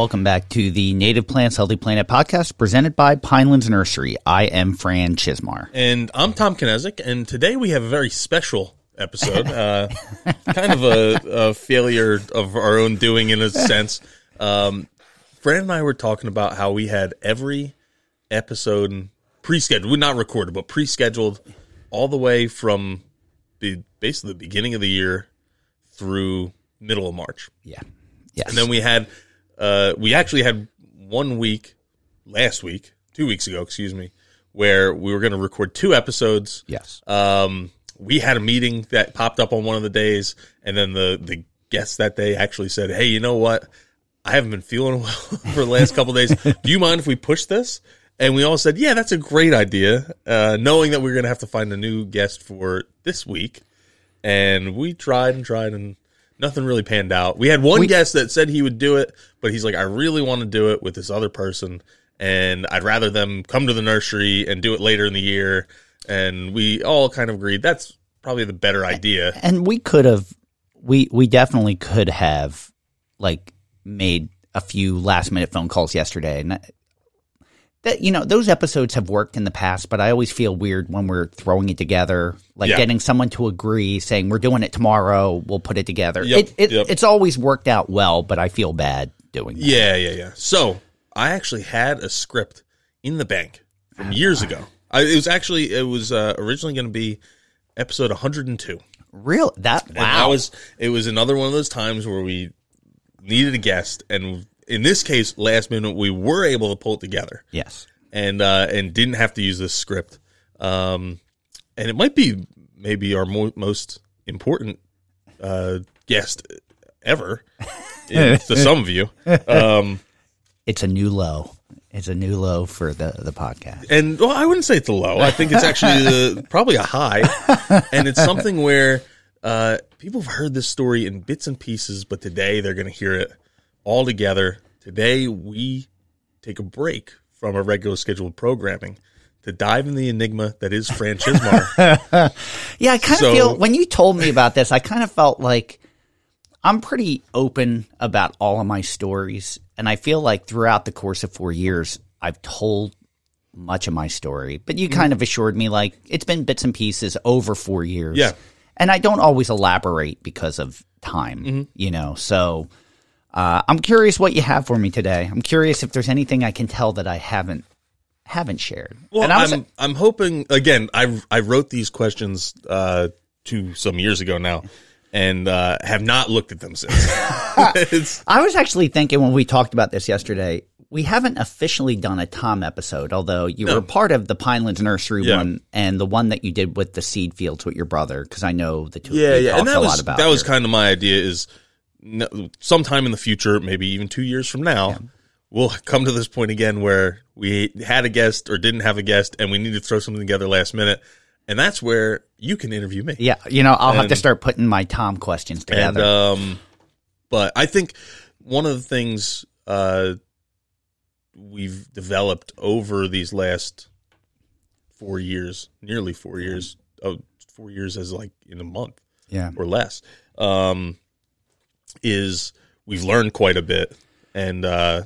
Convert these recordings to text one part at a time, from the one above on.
Welcome back to the Native Plants Healthy Planet podcast presented by Pinelands Nursery. I am Fran Chismar. And I'm Tom Knezick, and today we have a very special episode. Uh, kind of a, a, failure of our own doing in a sense. Um, Fran and I were talking about how we had every episode pre-scheduled, not recorded, but pre-scheduled all the way from the basically the beginning of the year through middle of March. Yeah. Yes. And then we had uh, we actually had one week last week, two weeks ago, excuse me, where we were going to record two episodes. Yes. Um, we had a meeting that popped up on one of the days, and then the the guest that day actually said, "Hey, you know what? I haven't been feeling well for the last couple days. Do you mind if we push this?" And we all said, "Yeah, that's a great idea," uh, knowing that we are going to have to find a new guest for this week. And we tried and tried and nothing really panned out. We had one we, guest that said he would do it, but he's like, I really want to do it with this other person, and I'd rather them come to the nursery and do it later in the year. And we all kind of agreed that's probably the better idea. And we could have, we we definitely could have, like, made a few last minute phone calls yesterday, and that you know those episodes have worked in the past, but I always feel weird when we're throwing it together, like yeah. getting someone to agree, saying we're doing it tomorrow, we'll put it together. Yep, it, it, yep. It's always worked out well, but I feel bad doing. That. Yeah, yeah, yeah. So I actually had a script in the bank from years ago. I, it was actually it was uh, originally going to be episode 102. Real that wow. And that was it was another one of those times where we needed a guest and in this case, last minute, we were able to pull it together. Yes, and uh, and didn't have to use this script. Um, and it might be maybe our mo- most important uh, guest ever to some of you. Um, it's a new low. It's a new low for the the podcast. And well, I wouldn't say it's a low. I think it's actually probably a high, and it's something where uh, people have heard this story in bits and pieces, but today they're going to hear it all together. Today, we take a break from our regular scheduled programming to dive in the enigma that is Fran Chismar. yeah, I kind so, of feel when you told me about this, I kind of felt like I'm pretty open about all of my stories. And I feel like throughout the course of four years, I've told much of my story. But you kind mm-hmm. of assured me like it's been bits and pieces over four years. Yeah. And I don't always elaborate because of time, mm-hmm. you know. So uh, I'm curious what you have for me today. I'm curious if there's anything I can tell that I haven't haven't shared. Well, and I am I'm, I'm hoping again. I I wrote these questions uh, to some years ago now, and uh, have not looked at them since. I was actually thinking when we talked about this yesterday. We haven't officially done a Tom episode, although you no. were part of the Pinelands Nursery yeah. one and the one that you did with the seed fields with your brother, because I know the two. Yeah, yeah, and that was that was kind of my idea. Is sometime in the future, maybe even two years from now, yeah. we'll come to this point again where we had a guest or didn't have a guest and we need to throw something together last minute. And that's where you can interview me. Yeah. You know, I'll and, have to start putting my Tom questions together. And, um, but I think one of the things, uh, we've developed over these last four years, nearly four years, oh, four years as like in a month, yeah, or less. Um, is we've learned quite a bit, and uh,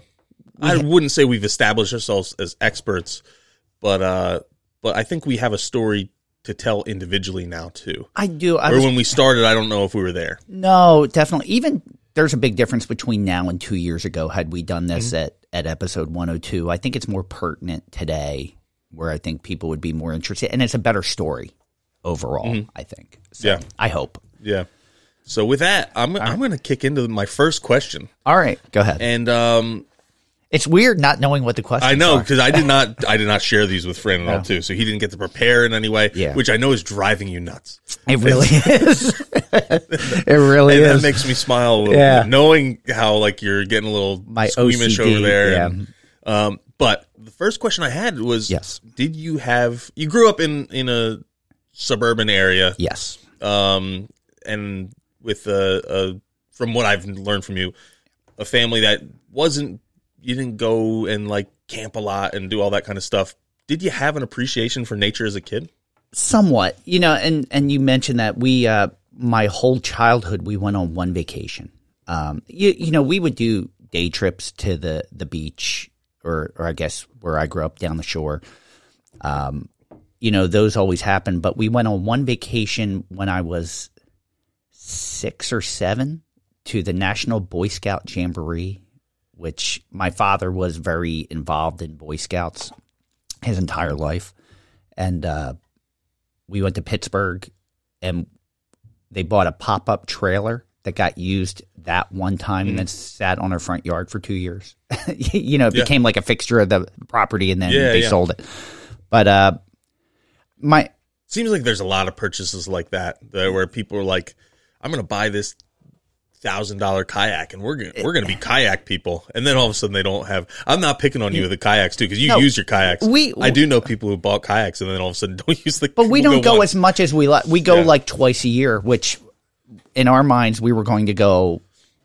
I wouldn't say we've established ourselves as experts, but uh, but I think we have a story to tell individually now too. I do. I or was, when we started, I don't know if we were there. No, definitely. Even there's a big difference between now and two years ago. Had we done this mm-hmm. at at episode 102, I think it's more pertinent today, where I think people would be more interested, and it's a better story overall. Mm-hmm. I think. So, yeah. I hope. Yeah. So with that, I'm I'm going to kick into my first question. All right, go ahead. And um, it's weird not knowing what the question. I know because I did not I did not share these with Fran at all too, so he didn't get to prepare in any way. Yeah. which I know is driving you nuts. It really is. it really and is. That makes me smile a little. Yeah. Bit, knowing how like you're getting a little My squeamish OCD, over there. Yeah. And, Um, but the first question I had was, Yes. did you have? You grew up in in a suburban area, Yes. um, and with a, a from what I've learned from you, a family that wasn't you didn't go and like camp a lot and do all that kind of stuff. Did you have an appreciation for nature as a kid? Somewhat, you know, and and you mentioned that we, uh, my whole childhood, we went on one vacation. Um, you you know, we would do day trips to the the beach, or or I guess where I grew up down the shore. Um, you know, those always happen, but we went on one vacation when I was six or seven to the National Boy Scout Jamboree, which my father was very involved in Boy Scouts his entire life, and uh, we went to Pittsburgh and they bought a pop up trailer that got used that one time and then sat on our front yard for two years. you know, it Mm. Yeah. became like a fixture of the property and then Yeah, they yeah. sold it. But uh, my Seems like there's a lot of purchases like that, that where people are like, "I'm going to buy this thousand dollar kayak, and we're gonna we're gonna be kayak people," and then all of a sudden they don't have. I'm not picking on you with the kayaks too, because you No, use your kayaks. we- I do know people who bought kayaks and then all of a sudden don't use the. But we don't go once. as much as we like. We go Yeah. like twice a year, which in our minds we were going to go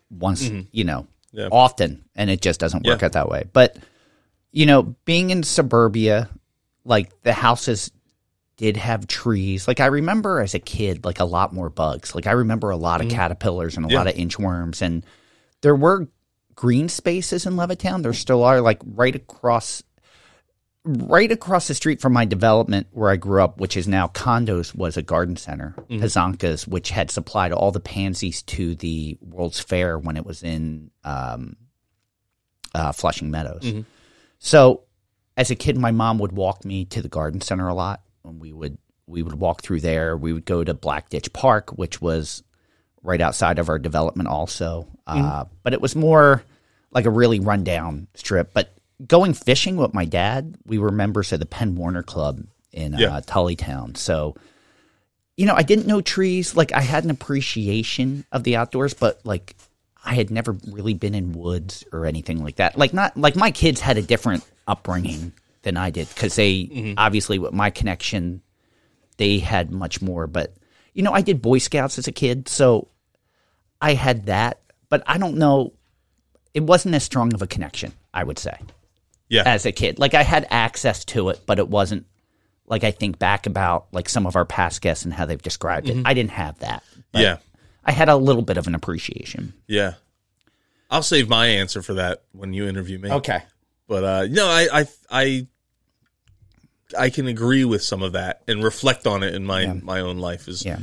once, you know, Mm-hmm. Yeah. often, and it just doesn't work Yeah. out that way. But you know, being in suburbia, like the houses did have trees. Like I remember as a kid, like a lot more bugs. Like I remember a lot of caterpillars and a Mm-hmm. Yeah. lot of inchworms, and there were green spaces in Levittown. There still are, like right across right across the street from my development where I grew up, which is now condos, was a garden center, Pazankas, which had supplied all the pansies to the World's Fair when it was in um, uh, Flushing Meadows. So, as a kid, my mom would walk me to the garden center a lot, and we would we would walk through there. We would go to Black Ditch Park, which was right outside of our development, also. Uh, but it was more like a really rundown strip. But going fishing with my dad, we were members of the Penn Warner Club in Yeah. uh, Tullytown. So, you know, I didn't know trees. Like, I had an appreciation of the outdoors, but like, I had never really been in woods or anything like that. Like, not like my kids had a different upbringing than I did because they mm-hmm. obviously, with my connection, they had much more. But, you know, I did Boy Scouts as a kid. So I had that, but I don't know. It wasn't as strong of a connection, I would say Yeah, as a kid. Like I had access to it, but it wasn't like I think back about like some of our past guests and how they've described it. Mm-hmm. I didn't have that. But yeah, I had a little bit of an appreciation. yeah. I'll save my answer for that when you interview me. Okay. But uh, no, I, I, I, I can agree with some of that and reflect on it in my my own life is Yeah.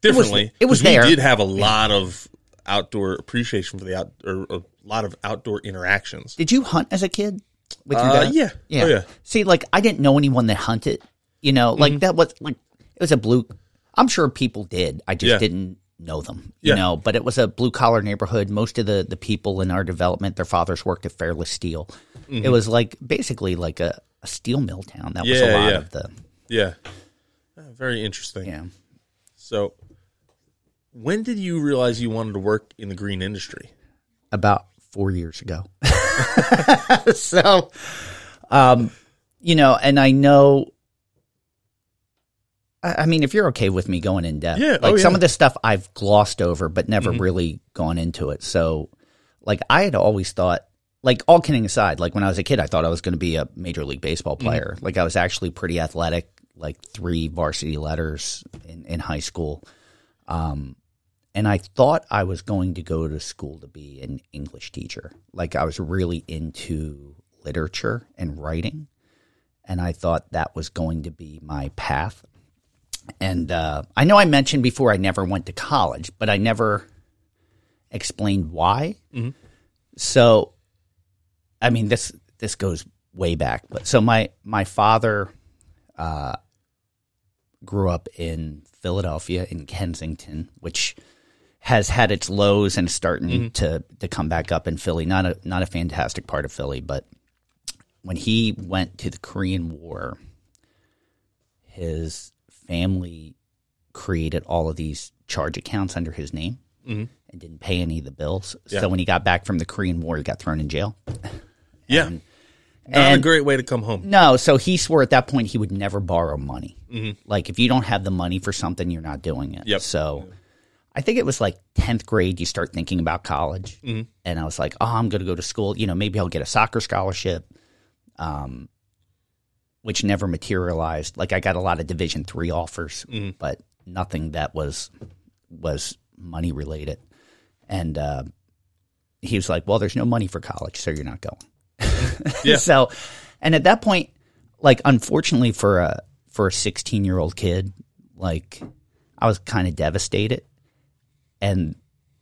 differently. it was 'Cause we there. did have a lot of outdoor appreciation for the out, or a lot of outdoor interactions. Did you hunt as a kid with your Uh, dad? yeah. Yeah. Oh, yeah. See, like I didn't know anyone that hunted. You know, like that was like it was a blue. I'm sure people did. I just Yeah. didn't know them. You Yeah. know, but it was a blue collar neighborhood. Most of the the people in our development, their fathers worked at Fairless Steel. It was like basically like a, a steel mill town. That was a Mm-hmm. Lot yeah. of the Yeah, Uh, very interesting. yeah. So, when did you realize you wanted to work in the green industry? about four years ago. so, um, you know, and I know. I mean, if you're okay with me going in depth, Yeah, like oh, some yeah. Mm-hmm. of this stuff I've glossed over, but never really gone into it. So, like, I had always thought, like, all kidding aside, like when I was a kid, I thought I was going to be a major league baseball Mm-hmm. player. Like, I was actually pretty athletic, like three varsity letters in, in high school. Um, and I thought I was going to go to school to be an English teacher. Like I was really into literature and writing, and I thought that was going to be my path. And uh, I know I mentioned before I never went to college, but I never explained why. So, I mean this this goes way back, but so my my father uh, grew up in Philadelphia in Kensington, which has had its lows and starting to to come back up in Philly. Not a not a fantastic part of Philly, but when he went to the Korean War, his family created all of these charge accounts under his name and didn't pay any of the bills. Yeah. So when he got back from the Korean War, he got thrown in jail. Yeah, Not a great way to come home. No, so he swore at that point he would never borrow money. Mm-hmm. Like if you don't have the money for something, you're not doing it. Yep. So I think it was like tenth grade. You start thinking about college, Mm-hmm. and I was like, oh, I'm going to go to school. You know, maybe I'll get a soccer scholarship, um, which never materialized. Like I got a lot of Division three offers, Mm-hmm. but nothing that was was money related. And uh, he was like, well, there's no money for college, so you're not going. Yeah. so, and at that point, like unfortunately for a for a 16 year old kid, like I was kind of devastated, and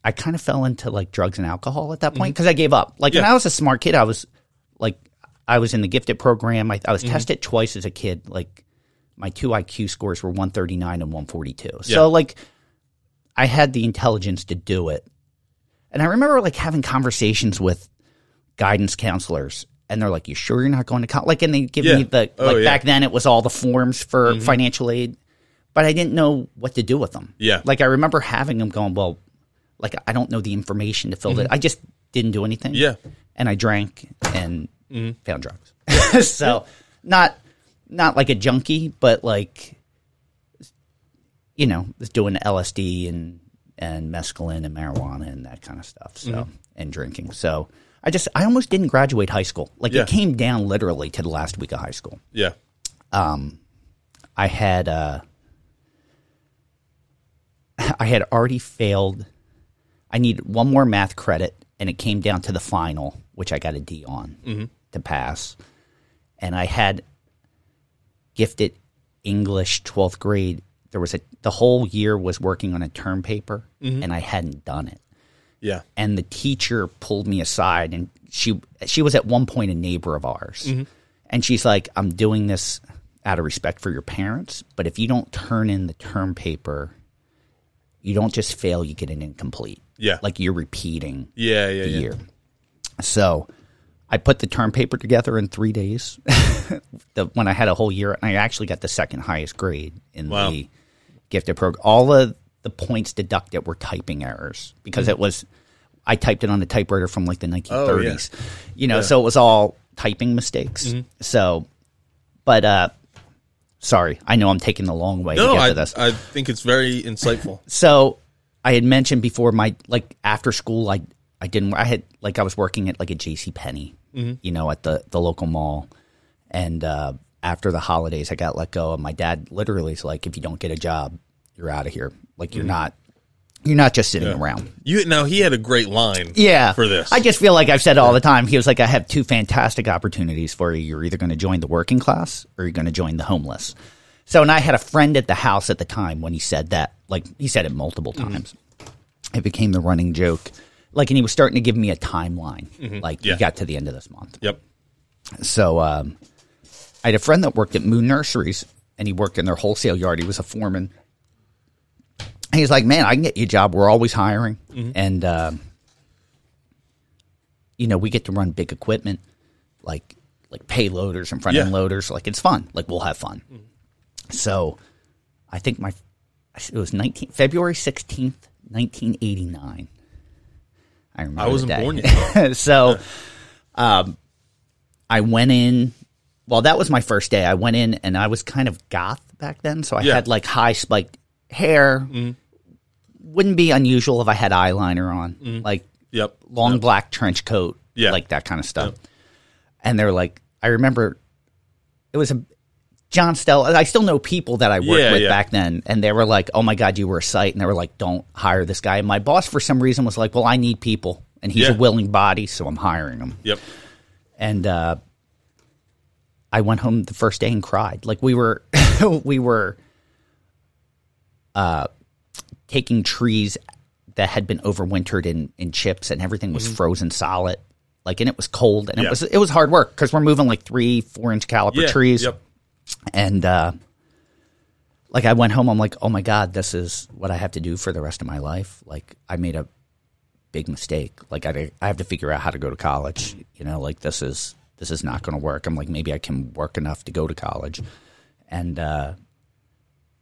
I kind of fell into like drugs and alcohol at that point because I gave up. Like when Mm-hmm. I was a smart kid, I was like I was in the gifted program. I, I was Mm-hmm. tested twice as a kid. Like my two IQ scores were 139 and 142. Yeah. So like I had the intelligence to do it. And I remember like having conversations with guidance counselors and they're like, You sure you're not going to college? Like, and they give Yeah. me the, Oh, like yeah. Mm-hmm. back then it was all the forms for financial aid, but I didn't know what to do with them. Yeah. Like, I remember having them going, Well, like, I don't know the information to fill it. I just didn't do anything. Mm-hmm. Yeah. And I drank and Mm-hmm. found drugs. so, not, not like a junkie, but like, you know, was doing LSD and and mescaline and marijuana and that kind of stuff. So Mm-hmm. and drinking. So I just I almost didn't graduate high school. Like Yeah. it came down literally to the last week of high school. Yeah. I had uh I had already failed. I needed one more math credit, and it came down to the final, which I got a D on to pass. And I had gifted English twelfth grade. There was a the whole year was working on a term paper, mm-hmm. and I hadn't done it. Yeah. And the teacher pulled me aside, and she she was at one point a neighbor of ours, mm-hmm. and she's like, "I'm doing this out of respect for your parents, but if you don't turn in the term paper, you don't just fail; you get an incomplete. Yeah. like you're repeating Yeah. Yeah. the Yeah. year. So I put the term paper together in three days. the, when I had a whole year, and I actually got the second highest grade in Wow. the gifted program. All of the points deducted were typing errors because Mm. it was I typed it on a typewriter from like the 1930s. Oh, You know, so it was all typing mistakes. Mm-hmm. So, but uh, sorry, I know I'm taking the long way to No, get I, to this. I think it's very insightful. So I had mentioned before my like after school I I didn't I had like I was working at like a JC Penney, Mm-hmm. you know, at the the local mall. And uh after the holidays I got let go and my dad literally is like if you don't get a job, you're out of here. Like you're mm-hmm. not you're not just sitting around. You now he had a great line. Yeah. For this. I just feel like I've said it all the time. He was like, I have two fantastic opportunities for you. You're either going to join the working class or you're going to join the homeless. So, and I had a friend at the house at the time when he said that. Like, he said it multiple mm-hmm. times. It became the running joke. Like, and he was starting to give me a timeline. Like, Yeah. you got to the end of this month. Yep. So um, I had a friend that worked at Moon Nurseries, and he worked in their wholesale yard. He was a foreman. And He's like, man, I can get you a job. We're always hiring, and um, you know, we get to run big equipment, like like payloaders and front end Yeah. loaders. Like it's fun. Like we'll have fun. So, I think my it was nineteen February sixteenth, nineteen eighty nine. I remember. I wasn't born yet. so um, I went in. Well, that was my first day. I went in and I was kind of goth back then, so I Yeah. had like high spiked hair. Wouldn't be unusual if I had eyeliner on, like Yep. long black trench coat, Yeah. like that kind of stuff. And they're like, I remember it was a John Stell. I still know people that I worked Yeah, with yeah. back then, and they were like, "Oh my God, you were a sight," and they were like, "Don't hire this guy." And my boss, for some reason, was like, "Well, I need people, and he's Yeah. a willing body, so I'm hiring him." Yep. and uh, I went home the first day and cried. Like we were, we were uh, taking trees that had been overwintered in, in chips, and everything was frozen solid. Like, and it was cold, and Mm-hmm. It was it was hard work because we're moving like three, four inch caliper trees, Yep. And uh, like I went home, I'm like, oh my god, this is what I have to do for the rest of my life. Like I made a big mistake. Like I, I have to figure out how to go to college. You know, like this is this is not going to work. I'm like, maybe I can work enough to go to college, and uh,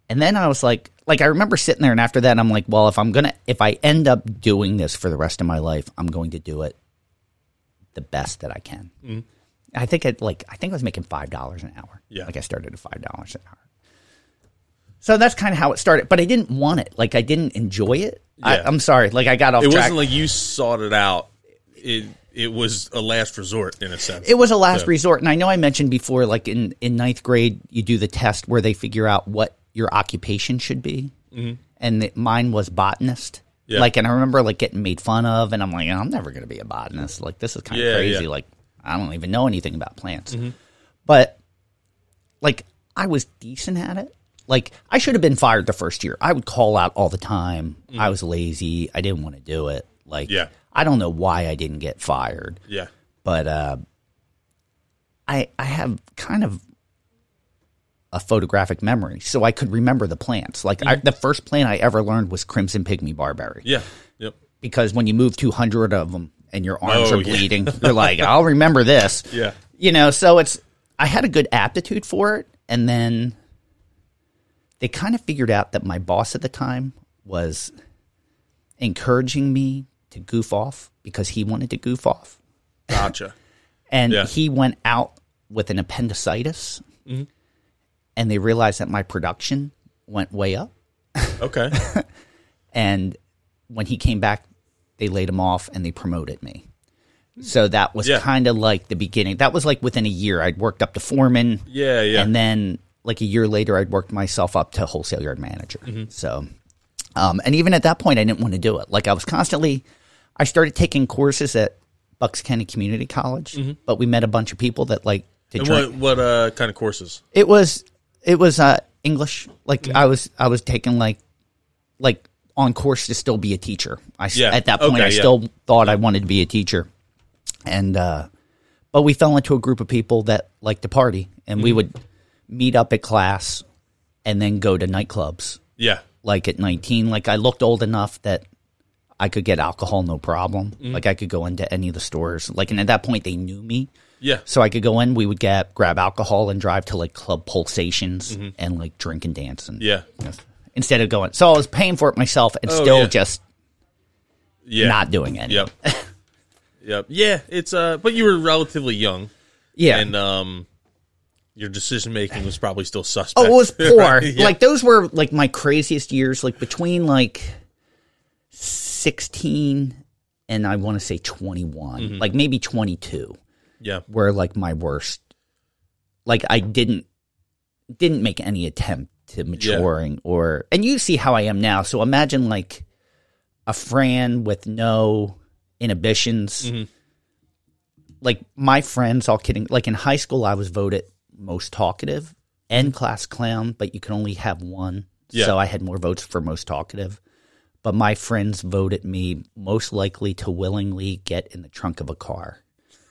and then I was like, like I remember sitting there, and after that, I'm like, well, if I'm gonna, if I end up doing this for the rest of my life, I'm going to do it the best that I can. I think it like I think I was making five dollars an hour. Yeah. like I started at five dollars an hour. So that's kind of how it started, but I didn't want it. Like I didn't enjoy it. I, Yeah. I'm sorry. Like I got off It track. wasn't like you sought it out. It it was a last resort in a sense. it was a last So- resort, and I know I mentioned before, like in in ninth grade, you do the test where they figure out what your occupation should be, mm-hmm. and the, mine was botanist. Yeah. Like, and I remember like getting made fun of, and I'm like, I'm never going to be a botanist. Like, this is kind of Yeah, crazy. Like, I don't even know anything about plants. Mm-hmm. But like, I was decent at it. Like, I should have been fired the first year. I would call out all the time. I was lazy. I didn't want to do it. Like. Yeah. I don't know why I didn't get fired Yeah. but uh, I I have kind of a photographic memory, so I could remember the plants. Like I, the first plant I ever learned was crimson pygmy barberry, Yeah. Yep. because when you move two hundred of them and your arms Oh, are yeah. bleeding, you're like, I'll remember this. Yeah. You know, so it's I had a good aptitude for it, and then they kind of figured out that my boss at the time was encouraging me to goof off because he wanted to goof off Gotcha. and Yeah. he went out with an appendicitis Mm-hmm. and they realized that my production went way up Okay. and when he came back they laid him off and they promoted me so that was Yeah. kind of like the beginning that was like within a year i'd worked up to foreman Yeah. Yeah. and then like a year later i'd worked myself up to wholesale yard manager Mm-hmm. so um, and even at that point i didn't want to do it like i was constantly i started taking courses at bucks county community college but we met a bunch of people that like to Mm-hmm. what what uh kind of courses? it was it was uh english like i was i was taking like like on course to still be a teacher i Yeah. at that point Okay, i yeah. still thought i wanted to be a teacher and uh but we fell into a group of people that liked to party and Mm-hmm. we would meet up at class and then go to nightclubs Yeah. like at 19 like i looked old enough that i could get alcohol no problem Mm-hmm. like i could go into any of the stores like and at that point they knew me Yeah. so I could go in, we would get grab alcohol and drive to like club pulsations and like drink and dance and Mm-hmm. Yeah. Instead of going. So I was paying for it myself and Oh, still yeah. just Yeah. not doing it. Yep. yep. Yeah. It's uh. But you were relatively young, Yeah. and um, your decision making was probably still suspect. oh, it was poor. Yeah. Like those were like my craziest years. Like between like sixteen and I want to say 21. Mm-hmm. like maybe twenty two. yeah. were like my worst. Like I didn't didn't make any attempt to maturing or and you see how I am now. So imagine like a Fran with no inhibitions. Mm-hmm. Like my friends, all kidding. Like in high school, I was voted most talkative and class clown, but you can only have one. Yeah. So I had more votes for most talkative. But my friends voted me most likely to willingly get in the trunk of a car.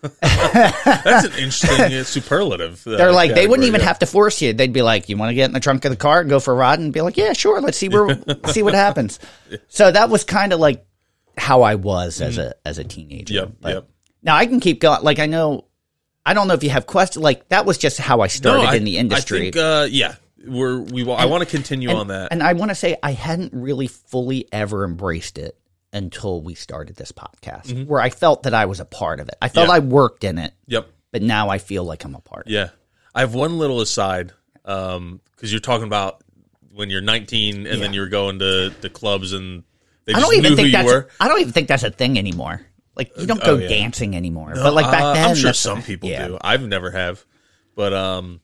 That's an interesting uh, superlative. uh, They're like, they wouldn't even yeah. have to force you. They'd be like, you want to get in the trunk of the car and go for a ride and be like, yeah, sure. Let's see where, see what happens. So that was kind of like how I was as a, as a teenager. Mm-hmm. Yep. But yep. now I can keep going. Like I know, I don't know if you have questions. Like that was just how I started No, I- in the industry. I think, uh, yeah, we're we. I want to continue on that. And I want to say I hadn't really fully ever embraced it until we started this podcast, where I felt that I was a part of it. I felt Mm-hmm. Yeah. I worked in it, yep. but now I feel like I'm a part. of it. Yeah. I have one little aside because you're talking about when you're 19 and then you're going to the clubs and they I don't even think that's. were. I don't even think that's a thing anymore. Like you don't go oh, yeah. dancing anymore. but like back Uh, then, I'm sure some people yeah. do. I've never have, but um,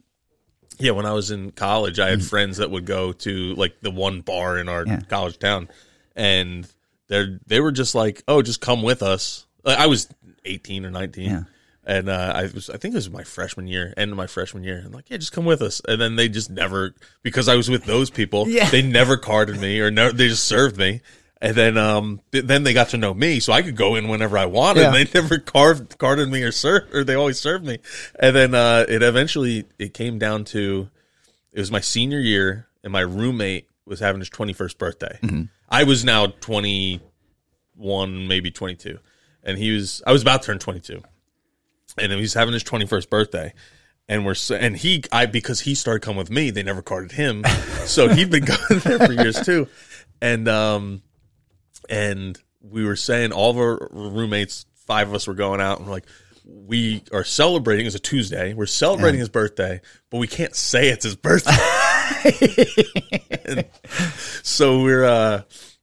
yeah. When I was in college, I had friends that would go to like the one bar in our Mm. Yeah. college town, and they they were just like, "Oh, just come with us." I was 18 or 19. Yeah. And uh, I was, I think it was my freshman year, end of my freshman year. And like, yeah, just come with us. And then they just never, because I was with those people, Yeah. they never carded me or no, they just served me. And then, um, th- then they got to know me, so I could go in whenever I wanted. Yeah. They never carved, carded me or served, or they always served me. And then, uh, it eventually, it came down to, it was my senior year, and my roommate was having his 21st birthday. I was now 21, maybe 22. And he was, I was about to turn 22 and he was having his 21st birthday and we're and he i because he started coming with me they never carded him so he'd been going there for years too and um and we were saying all of our roommates five of us were going out and we're like we are celebrating. It's a Tuesday. We're celebrating his birthday, but we can't say it's his birthday. So we're uh,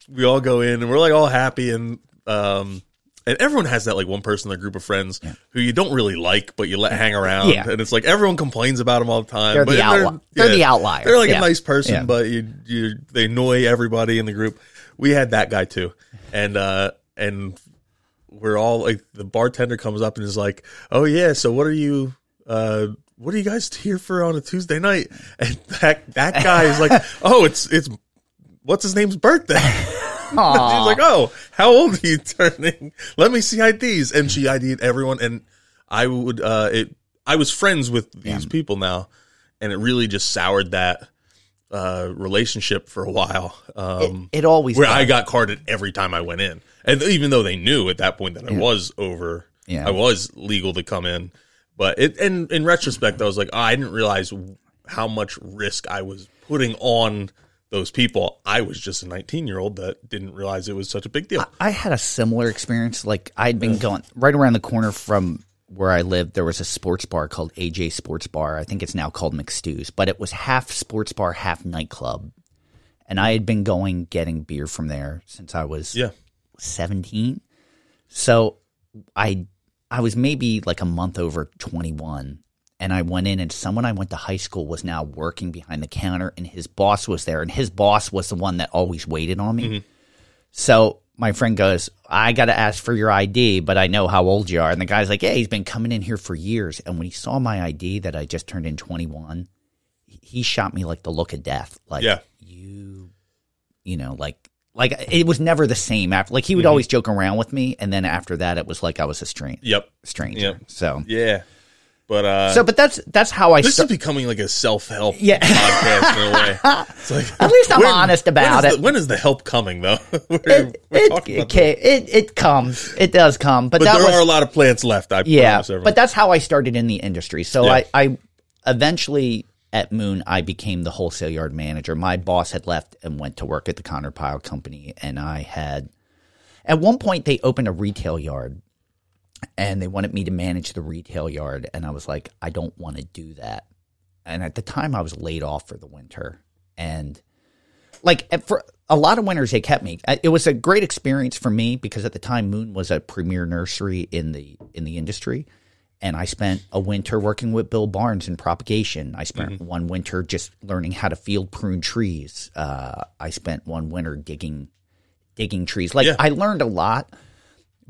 we all go in and we're like all happy and um and everyone has that like one person in their group of friends who you don't really like, but you let hang around. Yeah. And it's like everyone complains about them all the time. They're but the outli- they're the outlier. They're like Yeah. a nice person, Yeah. but you you they annoy everybody in the group. We had that guy too, and uh and we're all like the bartender comes up and is like, "Oh yeah, so what are you? uh What are you guys here for on a Tuesday night?" And that that guy is like, "Oh, it's it's what's his name's birthday." She's like, "Oh, how old are you turning? Let me see IDs." And she ID'd everyone, and I would uh it. I was friends with these people now, and it really just soured that uh relationship for a while. Um, it always where does. I got carded every time I went in, and even though they knew at that point that I was over, Yeah. I was legal to come in. But it, and in retrospect, I was like, oh, I didn't realize how much risk I was putting on those people. I was just a 19 year old that didn't realize it was such a big deal. I had a similar experience. Like I'd been going right around the corner from where I lived. There was a sports bar called AJ Sports Bar. I think it's now called McStew's, but it was half sports bar, half nightclub. And I had been going getting beer from there since I was yeah, 17. So I I was maybe like a month over 21 and I went in and someone I went to high school was now working behind the counter and his boss was there and his boss was the one that always waited on me. Mm-hmm. So my friend goes, I got to ask for your ID, but I know how old you are. And the guy's like, Yeah, he's been coming in here for years. And when he saw my ID that I just turned in 21, he- he shot me like the look of death. Like, Yeah. you, you know, like, like it was never the same after. Like he would always joke around with me, and then after that, it was like I was a strange yep, stranger. Yep. So, yeah. But uh, so, but that's that's how I. this sta- is becoming like a self help Yeah. podcast in a way. It's like, At least I'm honest about when it. The, when is the help coming though? we're, it, we're it, okay, it it comes, it does come, but, But there was are a lot of plants left. I yeah. But that's how I started in the industry. So Yeah. I, I eventually at Moon I became the wholesale yard manager. My boss had left and went to work at the Conard-Pyle Company, and I had at one point they opened a retail yard, and they wanted me to manage the retail yard, and I was like, I don't want to do that. And at the time, I was laid off for the winter, and like for a lot of winters they kept me. It was a great experience for me because at the time Moon was a premier nursery in the in the industry, and I spent a winter working with Bill Barnes in propagation. I spent Mm-hmm. one winter just learning how to field prune trees. Uh, I spent one winter digging digging trees. Like Yeah. I learned a lot.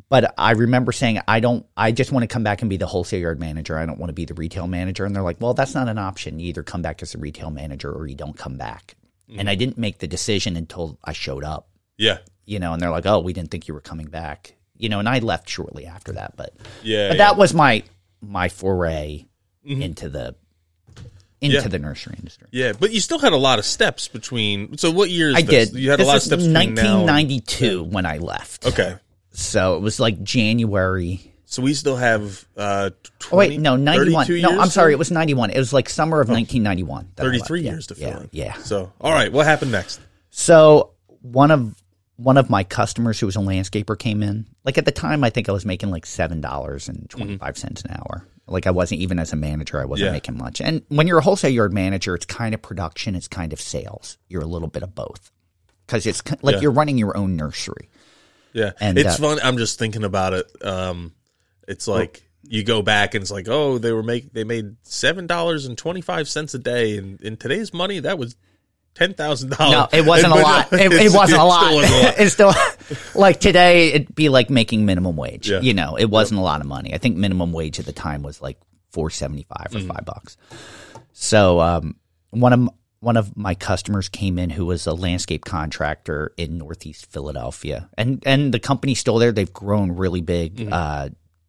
But I remember saying, I don't, I just want to come back and be the wholesale yard manager. I don't want to be the retail manager. And they're like, well, that's not an option. You either come back as a retail manager or you don't come back. Mm-hmm. And I didn't make the decision until I showed up, yeah, you know, and they're like, oh, we didn't think you were coming back, you know, and I left shortly after that. But, yeah. but yeah. that was my, my foray into the, into Yeah. the nursery industry. Yeah, but you still had a lot of steps between. So what years? I did. You had this a lot of steps. between 1992 when I left. Okay, So it was like January. so we still have. uh 20, Oh wait, no, ninety one. 32 No, years I'm sorry, it was ninety one. It was like summer of nineteen ninety one. thirty-three years to fill yeah, in. Yeah. So all right, what happened next? So one of one of my customers who was a landscaper came in. Like at the time, I think I was making like seven dollars and twenty five cents an hour. Like I wasn't even as a manager, I wasn't Yeah. making much. And when you're a wholesale yard manager, it's kind of production, it's kind of sales. You're a little bit of both because it's like Yeah. you're running your own nursery. Yeah, And, it's uh, fun. I'm just thinking about it. Um, it's like you go back and it's like, oh, they were make they made seven dollars and twenty five cents a day, and in today's money, that was ten thousand dollars. No, it wasn't a lot. It, it wasn't a lot. it's still like today. It'd be like making minimum wage. Yeah. You know, it wasn't a lot of money. I think minimum wage at the time was like four seventy five or Mm-hmm. five bucks. So um, one of one of my customers came in who was a landscape contractor in Northeast Philadelphia, and and the company's still there. They've grown really big. Mm-hmm. Uh,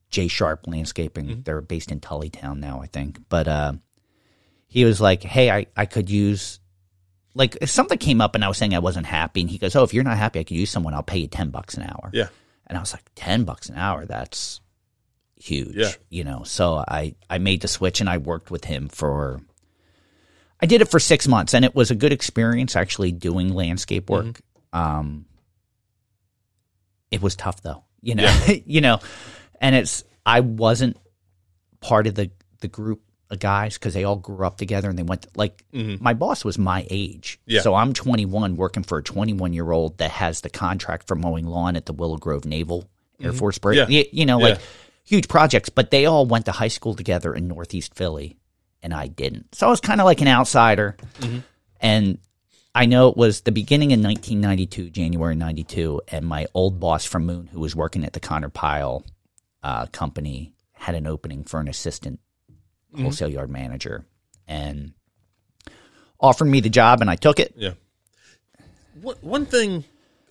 J Sharp Landscaping. They're based in Tullytown now, I think. But uh, he was like, "Hey, I I could use." Like if something came up and I was saying I wasn't happy, and he goes, "Oh, if you're not happy, I could use someone. I'll pay you ten bucks an hour." Yeah, And I was like, 10 bucks an hour? That's huge. Yeah. You know, so I, I made the switch and I worked with him for, I did it for six months and it was a good experience actually doing landscape work. Mm-hmm. Um, it was tough though, you know, you know, and it's, I wasn't part of the the group guys because they all grew up together and they went to, like my boss was my age. Mm-hmm. Yeah. So I'm 21 working for a 21 year old that has the contract for mowing lawn at the Willow Grove Naval Air Force Base. Mm-hmm. Yeah. You, you know, Yeah. like huge projects, but they all went to high school together in Northeast Philly and I didn't. So I was kind of like an outsider. Mm-hmm. And I know it was the beginning in 1992, January 92, and my old boss from Moon, who was working at the Conard-Pyle uh, company, had an opening for an assistant wholesale yard manager and offered me the job, and I took it. Yeah. One one thing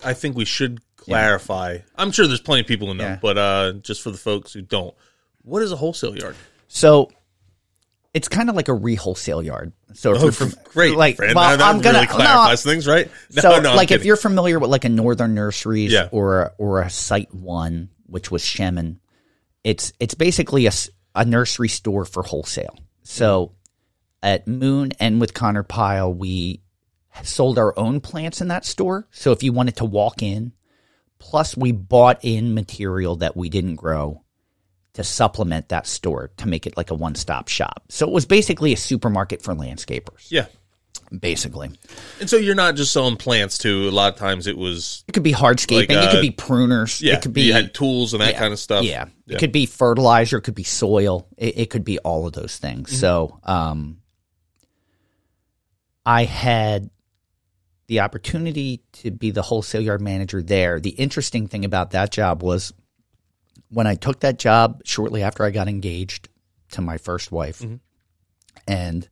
I think we should clarify. I'm sure there's plenty of people who know, Yeah. but uh, just for the folks who don't, what is a wholesale yard? So it's kind of like a re-wholesale yard. So if Oh, from, great, like, friend. well, that I'm gonna really clarifies no, things, right? No, so no, like if you're familiar with like a Northern Nurseries Yeah. or a, or a SiteOne, which was Shemin, it's it's basically a, a nursery store for wholesale. So at Moon and with Conard-Pyle, we sold our own plants in that store. So if you wanted to walk in, plus we bought in material that we didn't grow to supplement that store to make it like a one stop shop. So it was basically a supermarket for landscapers, yeah. Basically. And so you're not just selling plants too. A lot of times it was It could be hardscaping. Like, it uh, could be pruners. yeah, it could be you had tools and that yeah, kind of stuff. Yeah. it could be fertilizer. It could be soil. It, it could be all of those things. Mm-hmm. So, um, I had the opportunity to be the wholesale yard manager there. The interesting thing about that job was when I took that job shortly after I got engaged to my first wife, Mm-hmm. and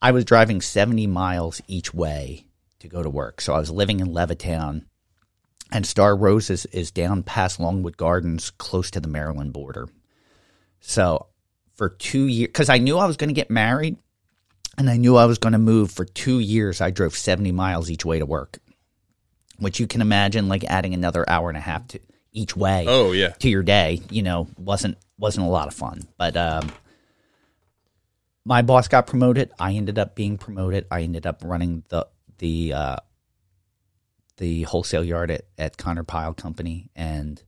I was driving 70 miles each way to go to work. So I was living in Levittown, and Star Roses is down past Longwood Gardens, close to the Maryland border. So for two years, because I knew I was going to get married and I knew I was going to move for two years, I drove 70 miles each way to work, which you can imagine like adding another hour and a half to each way Oh yeah. to your day, you know, wasn't wasn't a lot of fun. But um, my boss got promoted. I ended up being promoted. I ended up running the the uh, the wholesale yard at, at Conard-Pyle Company, and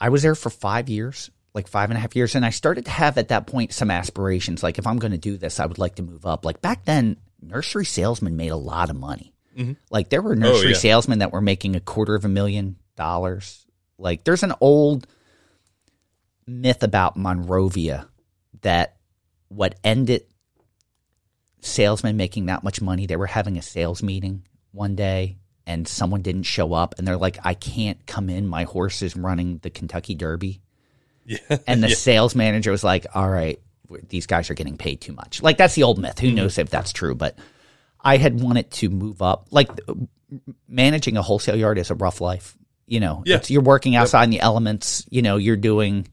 I was there for five years, like five and a half years. And I started to have at that point some aspirations, like if I'm going to do this, I would like to move up. Like back then, nursery salesmen made a lot of money. Like there were nursery yeah. salesmen that were making a quarter of a million dollars. Like there's an old myth about Monrovia that what ended salesmen making that much money, they were having a sales meeting one day and someone didn't show up and they're like, I can't come in. My horse is running the Kentucky Derby. Yeah. And the sales manager was like, all right, these guys are getting paid too much. Like that's the old myth. Mm-hmm. Who knows if that's true? But I had wanted to move up. Like managing a wholesale yard is a rough life. You know, Yeah. it's, you're working outside in the elements. You know, you're doing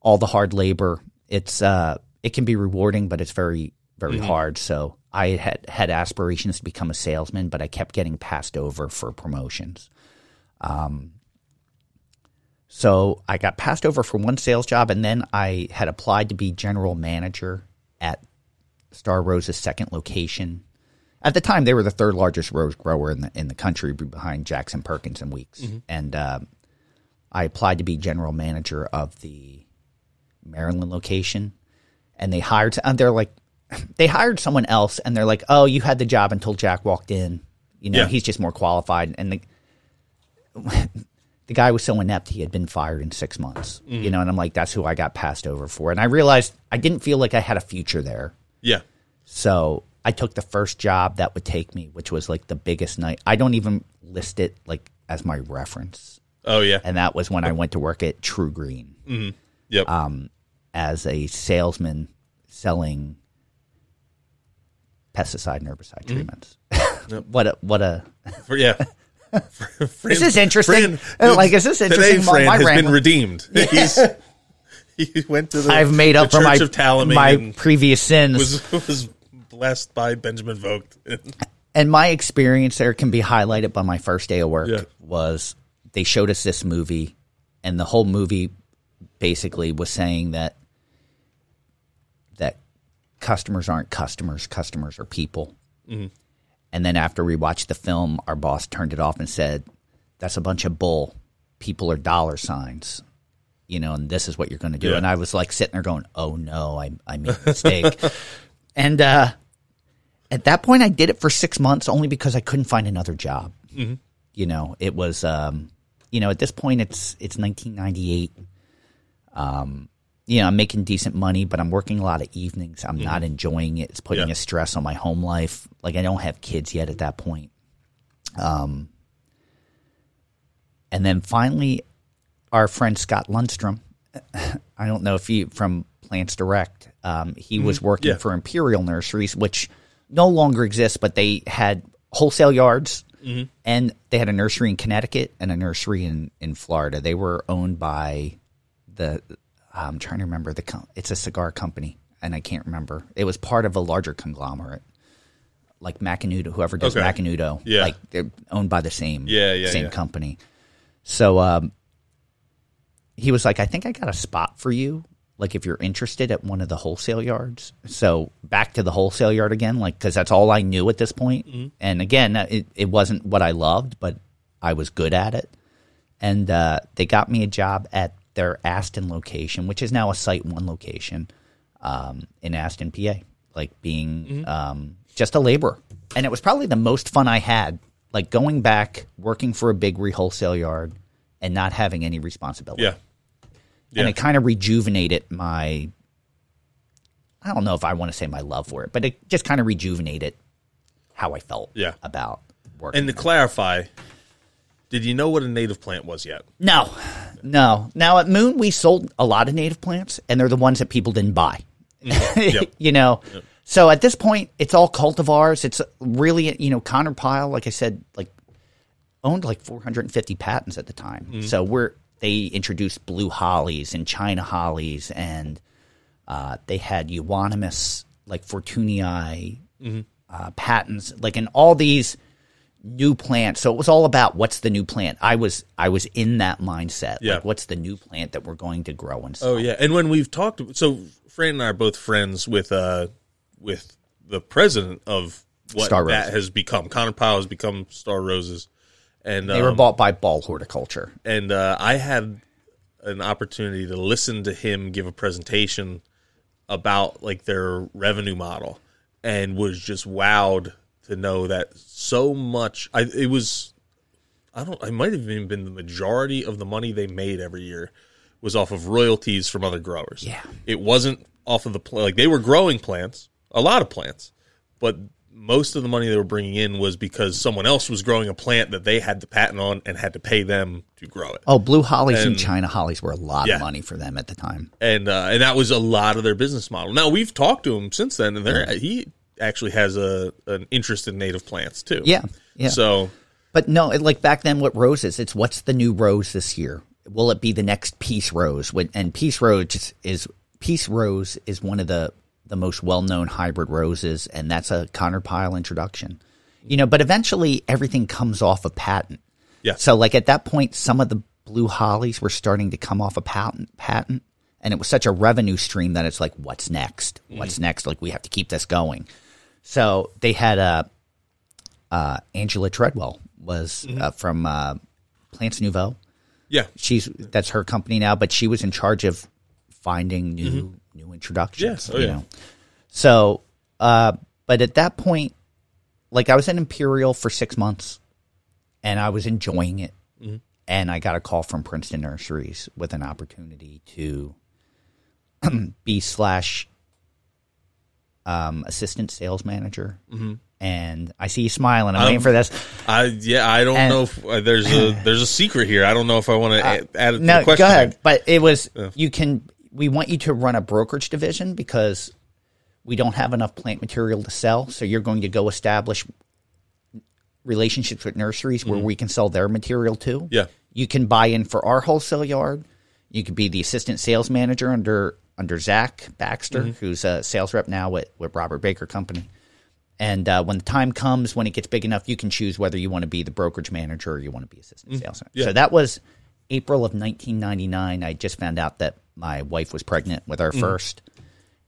all the hard labor. It's uh, it can be rewarding, but it's very very Mm-hmm. hard. So I had had aspirations to become a salesman, but I kept getting passed over for promotions. Um, so I got passed over for one sales job, and then I had applied to be general manager at Star Rose's second location. At the time, they were the third largest rose grower in the in the country, behind Jackson Perkins and Weeks. And um, I applied to be general manager of the Maryland location, and they hired. And they're like, they hired someone else, and they're like, "Oh, you had the job until Jack walked in. You know, Yeah. he's just more qualified." And the the guy was so inept he had been fired in six months. You know, and I'm like, that's who I got passed over for. And I realized I didn't feel like I had a future there. Yeah. So I took the first job that would take me, which was like the biggest night. I don't even list it like as my reference. Oh yeah. And that was when I went to work at TruGreen Yep. um, as a salesman selling pesticide and herbicide treatments. what a what a For- yeah. this is interesting. Uh, like, is this interesting? Today, My- Fran my has been redeemed. He's he went to the. I've made up for my Church of Tallamy my previous sins. was was blessed by Benjamin Vogt. and my experience there can be highlighted by my first day of work Yeah. was they showed us this movie and the whole movie basically was saying that customers aren't customers customers are people and then after we watched the film our boss turned it off and said that's a bunch of bull people are dollar signs you know, and this is what you're going to do. Yeah. And I was like sitting there going, oh no, I, I made a mistake. and uh, at that point, I did it for six months only because I couldn't find another job. Mm-hmm. You know, it was, um, you know, at this point, it's it's 1998. Um, you know, I'm making decent money, but I'm working a lot of evenings. I'm not enjoying it. It's putting Mm-hmm. Yeah. a stress on my home life. Like I don't have kids yet at that point. Um, and then finally, our friend Scott Lundstrom. I don't know if he from Plants Direct. Um, he was working Mm-hmm. Yeah. for Imperial Nurseries, which no longer exists, but they had wholesale yards, Mm-hmm. and they had a nursery in Connecticut and a nursery in in Florida. They were owned by the. I'm trying to remember the. Com- it's a cigar company, and I can't remember. It was part of a larger conglomerate, like Macanudo. Whoever does Okay. Macanudo, Yeah. like they're owned by the same Yeah, yeah, same yeah. company. So um, he was like, I think I got a spot for you. Like if you're interested at one of the wholesale yards. So back to the wholesale yard again, like because that's all I knew at this point. Mm-hmm. And again, uh, it, it wasn't what I loved, but I was good at it. And uh, they got me a job at their Aston location, which is now a SiteOne location um, in Aston, PA. Like being Mm-hmm. um, just a laborer, and it was probably the most fun I had. Like going back, working for a big re wholesale yard, and not having any responsibility Yeah. and it kind of rejuvenated my I don't know if I want to say my love for it, but it just kind of rejuvenated how I felt Yeah. about working. And to clarify, did you know what a native plant was yet? no, no. Now at Moon, we sold a lot of native plants, and they're the ones that people didn't buy. Yep. you know, so at this point, it's all cultivars. It's really, you know, Conard-Pyle, like I said, like owned like 450 patents at the time. So we're they introduced blue hollies and China hollies, and uh, they had euonymus like Fortunei uh, patents, like in all these new plant. So it was all about what's the new plant. I was I was in that mindset. Yeah. Like what's the new plant that we're going to grow and sell. Oh yeah, and when we've talked, so Fran and I are both friends with uh with the president of what Star that Roses. has become. Conard-Pyle has become Star Roses, and They were um, bought by Ball Horticulture. and uh, I had an opportunity to listen to him give a presentation about like their revenue model, and was just wowed to know that so much. I it was, I don't. I might have even been the majority of the money they made every year was off of royalties from other growers. Yeah. it wasn't off of the like they were growing plants, a lot of plants, but most of the money they were bringing in was because someone else was growing a plant that they had the patent on and had to pay them to grow it. Oh, blue hollies and, And- China hollies were a lot Yeah. of money for them at the time. and uh, and that was a lot of their business model. Now we've talked to him since then, and there he actually has a an interest in native plants too. Yeah, yeah. So But no, it, like back then, what roses? It's what's the new rose this year? Will it be the next peace rose? When- And peace rose is, peace rose is one of the the most well known hybrid roses, and that's a Conard-Pyle introduction. You know, but eventually everything comes off a patent. Yeah. So like at that point, some of the blue hollies were starting to come off a patent patent, and it was such a revenue stream that it's like, what's next? What's mm-hmm. next? Like we have to keep this going. So they had a uh, Angela Treadwell was uh, from uh, Plants Nouveau. yeah, She's that's her company now, but she was in charge of finding new new introductions. Yes. Oh, you yeah. know, so uh, but at that point, like I was at Imperial for six months, and I was enjoying it, Mm-hmm. and I got a call from Princeton Nurseries with an opportunity to be slash um, assistant sales manager. Mm-hmm. And I see you smiling. I'm waiting Um, for this. I yeah I don't And- know if uh, there's a there's a secret here. I don't know if I want to add, add it to No, the question. go ahead. But it was you can. We want you to run a brokerage division because we don't have enough plant material to sell. So you're going to go establish relationships with nurseries where we can sell their material too. Mm-hmm. Yeah. you can buy in for our wholesale yard. You could be the assistant sales manager under under Zach Baxter, Mm-hmm. who's a sales rep now with with Robert Baker Company. And uh, when the time comes, when it gets big enough, you can choose whether you want to be the brokerage manager or you want to be assistant sales. Mm-hmm. Yeah. So that was April of 1999. I just found out that my wife was pregnant with our Mm-hmm. first,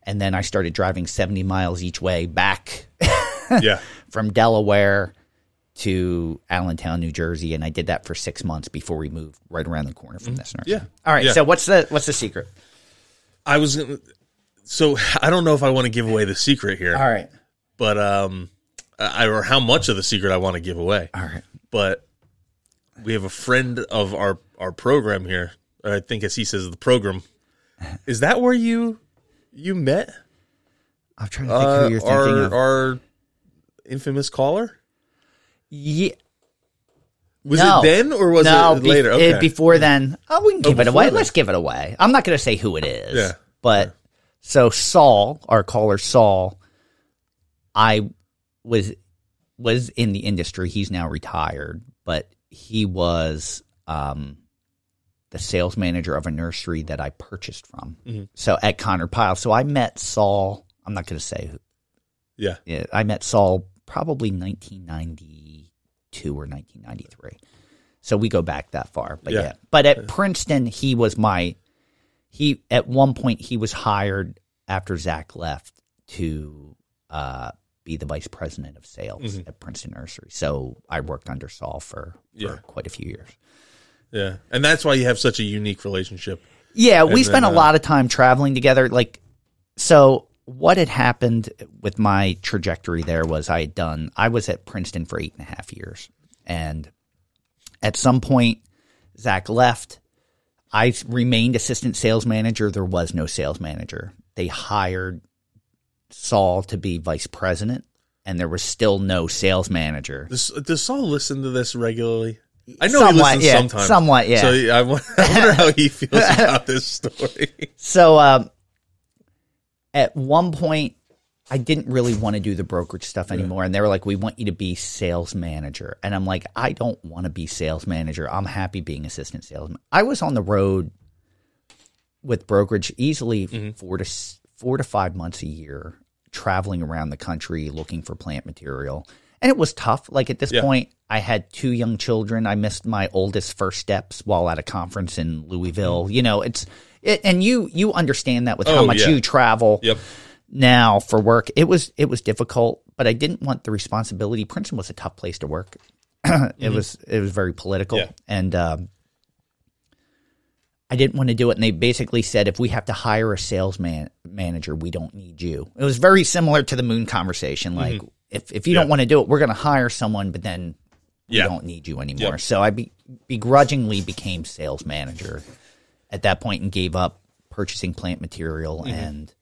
and then I started driving 70 miles each way back yeah, from Delaware to Allentown, New Jersey, and I did that for six months before we moved right around the corner from this nursery. Yeah. All right. Yeah. So what's the what's the secret? I was gonna. So I don't know if I want to give away the secret here, All right. but um, I, or how much of the secret I want to give away. All right. But we have a friend of our our program here. I think, as he says, the program. Is that where you you met I'm trying to think uh, who you're thinking our of. our infamous caller? yeah. Was No. it then or was no, it later? Be- okay. uh, before then, oh, we can give it away. then. Let's give it away. I'm not going to say who it is. Yeah. But so Saul, our caller Saul, I was was in the industry. He's now retired, but he was um, the sales manager of a nursery that I purchased from. Mm-hmm. So at Conard-Pyle. So I met Saul. I'm not going to say who. yeah. Yeah, I met Saul probably 1992 or 1993. So we go back that far. But Yeah. yeah. But at Princeton, he was my he at one point he was hired after Zach left to uh, be the vice president of sales at Princeton Nursery. So I worked under Saul for, for Yeah. quite a few years. Yeah. And that's why you have such a unique relationship. Yeah, we And spent then, a uh, lot of time traveling together. Like, so what had happened with my trajectory there was I had done, I was at Princeton for eight and a half years. And at some point, Zach left. I remained assistant sales manager. There was no sales manager. They hired Saul to be vice president, and there was still no sales manager. Does, does Saul listen to this regularly? I know Somewhat, he listens yeah, sometimes. somewhat, yeah. So I wonder how he feels about this story. So um, at one point, I didn't really want to do the brokerage stuff anymore, and they were like, "We want you to be sales manager," and I'm like, "I don't want to be sales manager. I'm happy being assistant salesman." I was on the road with brokerage easily mm-hmm. four to four to five months a year, traveling around the country looking for plant material. And it was tough. Like at this Yeah. point, I had two young children. I missed my oldest first steps while at a conference in Louisville. Mm-hmm. You know, it's it, and you you understand that with how Oh, much yeah. you travel Yep. now for work. It was it was difficult, but I didn't want the responsibility. Princeton was a tough place to work. it was it was very political, Yeah. and um, I didn't want to do it. And they basically said, if we have to hire a sales man, manager, we don't need you. It was very similar to the moon conversation. Like, if if you don't want to do it, we're going to hire someone, but then we Yeah. don't need you anymore. Yep. So I be, begrudgingly became sales manager at that point and gave up purchasing plant material Mm-hmm. and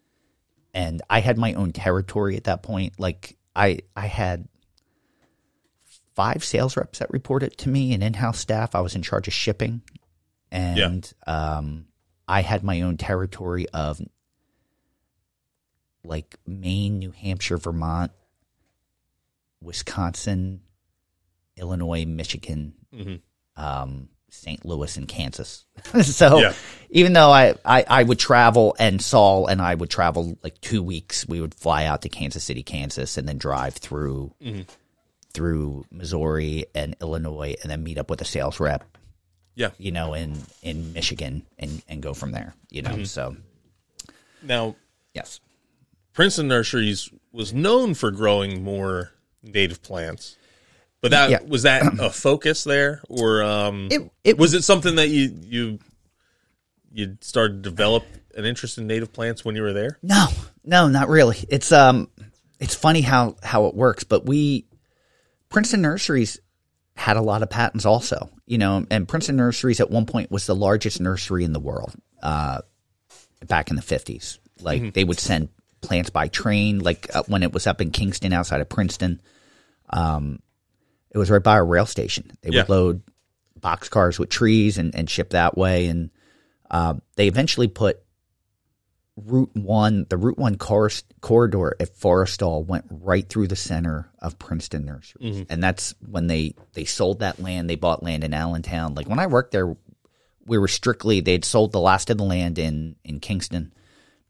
and I had my own territory at that point. Like I I had five sales reps that reported to me and in-house staff. I was in charge of shipping and um I had my own territory of like Maine, New Hampshire, Vermont, Wisconsin, Illinois, Michigan, um, St. Louis, and Kansas. so Yeah. even though I, I, I would travel and Saul and I would travel like two weeks, we would fly out to Kansas City, Kansas, and then drive through mm-hmm. through Missouri and Illinois, and then meet up with a sales rep, Yeah. you know, in in Michigan, and and go from there. You know, mm-hmm. so Now, yes. Princeton Nurseries was known for growing more native plants. But that Yeah. was that a focus there or um It- it- was it something that you you you started to develop an interest in native plants when you were there? No, no, not really. It's um, it's funny how how it works, but we Princeton Nurseries had a lot of patents also, you know, and Princeton Nurseries at one point was the largest nursery in the world. Uh, back in the fifties, like they would send plants by train. Like uh, when it was up in Kingston, outside of Princeton, um, it was right by a rail station. They Yeah. would load boxcars with trees and, and ship that way, and uh, they eventually put Route One, the Route One cor- corridor at Forrestal went right through the center of Princeton Nurseries, and that's when they they sold that land. They bought land in Allentown. Like when I worked there, we were strictly they'd sold the last of the land in in Kingston,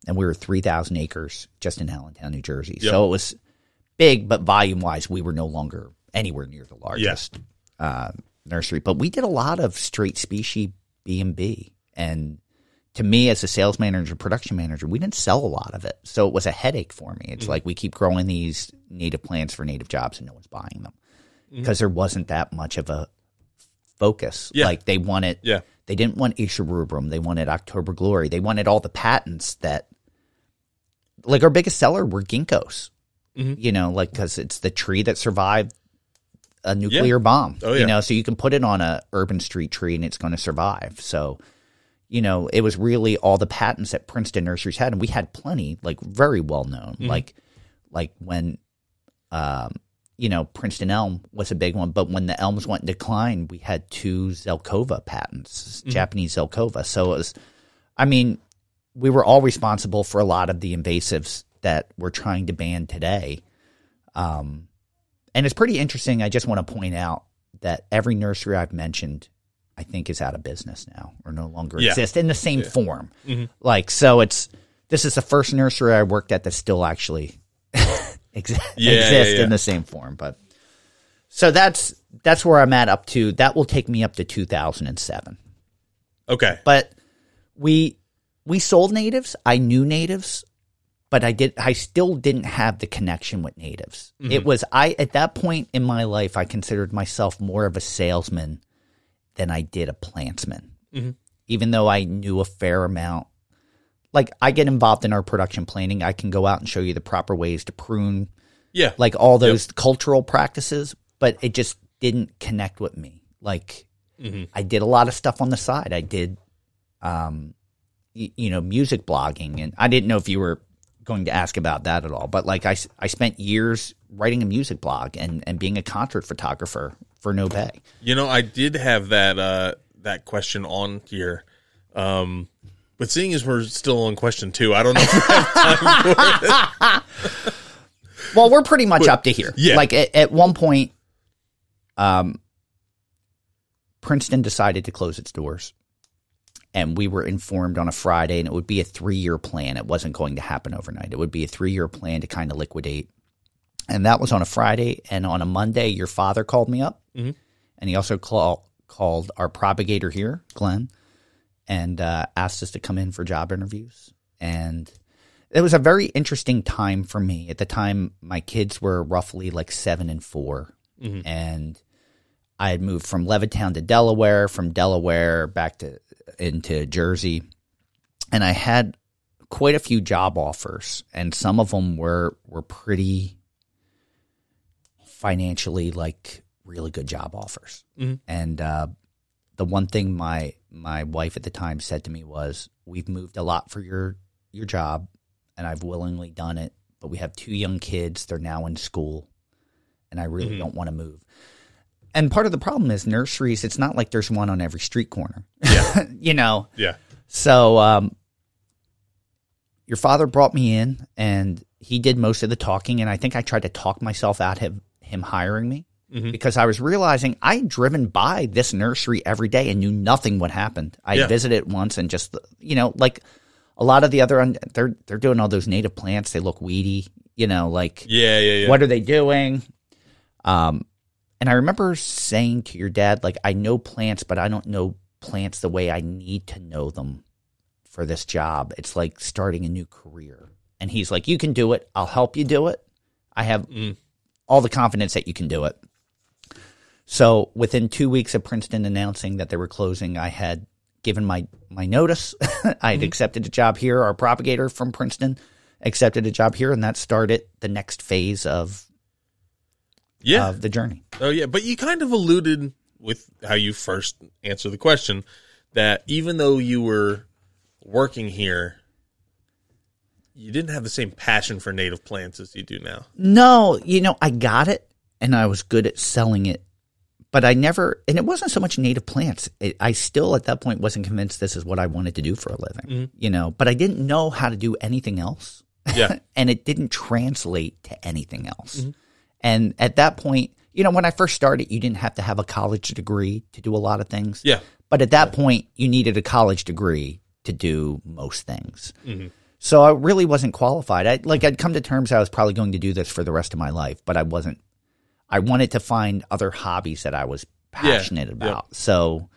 and we were three thousand acres just in Allentown, New Jersey. So it was big, but volume wise, we were no longer anywhere near the largest uh, nursery. But we did a lot of straight species B and B, and to me as a sales manager, production manager, we didn't sell a lot of it, so it was a headache for me. It's like we keep growing these native plants for native jobs, and no one's buying them. because there wasn't that much of a focus. Yeah. Like they wanted, Yeah. they didn't want Acer rubrum. They wanted October Glory. They wanted all the patents that, like our biggest seller were ginkgos. Mhm. You know, like because it's the tree that survived a nuclear bomb. Oh, yeah. You know, so you can put it on a urban street tree and it's going to survive. So, you know, it was really all the patents that Princeton nurseries had, and we had plenty, like very well known, like like when, um, you know, Princeton elm was a big one, but when the elms went in decline, we had two Zelkova patents, Japanese Zelkova. So it was, I mean, we were all responsible for a lot of the invasives that we're trying to ban today. Um, and it's pretty interesting. I just want to point out that every nursery I've mentioned, I think, is out of business now or no longer Yeah. exist in the same form. Mm-hmm. Like, so it's this is the first nursery I worked at that still actually ex- Yeah, yeah, exists yeah. in the same form. But so that's that's where I'm at up to. That will take me up to 2007 Okay. but we we sold natives. I knew natives, but I did I still didn't have the connection with natives. Mm-hmm. It was I at that point in my life I considered myself more of a salesman than I did a plantsman. Mm-hmm. Even though I knew a fair amount. Like I get involved in our production planning, I can go out and show you the proper ways to prune Yeah. like all those cultural practices, but it just didn't connect with me. Like mm-hmm. I did a lot of stuff on the side. I did, um, you know, music blogging, and I didn't know if you were going to ask about that at all. But like I, I spent years writing a music blog and and being a concert photographer for no pay. You know, I did have that uh that question on here. Um but seeing as we're still on question two, I don't know if we have time for it. Well, we're pretty much up to here. yeah. Like at, at one point, um, Princeton decided to close its doors, and we were informed on a Friday, and it would be a three-year plan. It wasn't going to happen overnight. It would be a three-year plan to kind of liquidate, and that was on a Friday. And on a Monday, your father called me up, and he also call, called our propagator here, Glenn, and uh, asked us to come in for job interviews. And it was a very interesting time for me. At the time, my kids were roughly like seven and 4 and I had moved from Levittown to Delaware, from Delaware back to into Jersey, and I had quite a few job offers, and some of them were were pretty financially like really good job offers. And uh, the one thing my my wife at the time said to me was, "We've moved a lot for your your job, and I've willingly done it. But we have two young kids; they're now in school, and I really don't want to move." And part of the problem is nurseries. It's not like there's one on every street corner. Yeah. you know. Yeah. So um, your father brought me in, and he did most of the talking. And I think I tried to talk myself out of him hiring me because I was realizing I had driven by this nursery every day and knew nothing what happened. I Yeah. visited it once and just you know like a lot of the other un- they're they're doing all those native plants. They look weedy. You know, like Yeah, yeah, yeah. what are they doing? Um, and I remember saying to your dad, like, I know plants, but I don't know plants the way I need to know them for this job. It's like starting a new career. And he's like, You can do it. I'll help you do it. I have mm. all the confidence that you can do it. So within two weeks of Princeton announcing that they were closing, I had given my my notice. I had mm-hmm. accepted a job here. Our propagator from Princeton accepted a job here, and that started the next phase of yeah. of the journey. Oh yeah, but you kind of alluded with how you first answered the question that even though you were working here, you didn't have the same passion for native plants as you do now. No, you know, I got it, and I was good at selling it, but I never. And it wasn't so much native plants. It, I still, at that point, wasn't convinced this is what I wanted to do for a living. Mm-hmm. You know, but I didn't know how to do anything else. Yeah. and it didn't translate to anything else. Mm-hmm. And at that point, you know, when I first started, you didn't have to have a college degree to do a lot of things. Yeah. But at that point, you needed a college degree to do most things. Mm-hmm. So I really wasn't qualified. I like I'd come to terms I was probably going to do this for the rest of my life, but I wasn't. I wanted to find other hobbies that I was passionate yeah. about. So,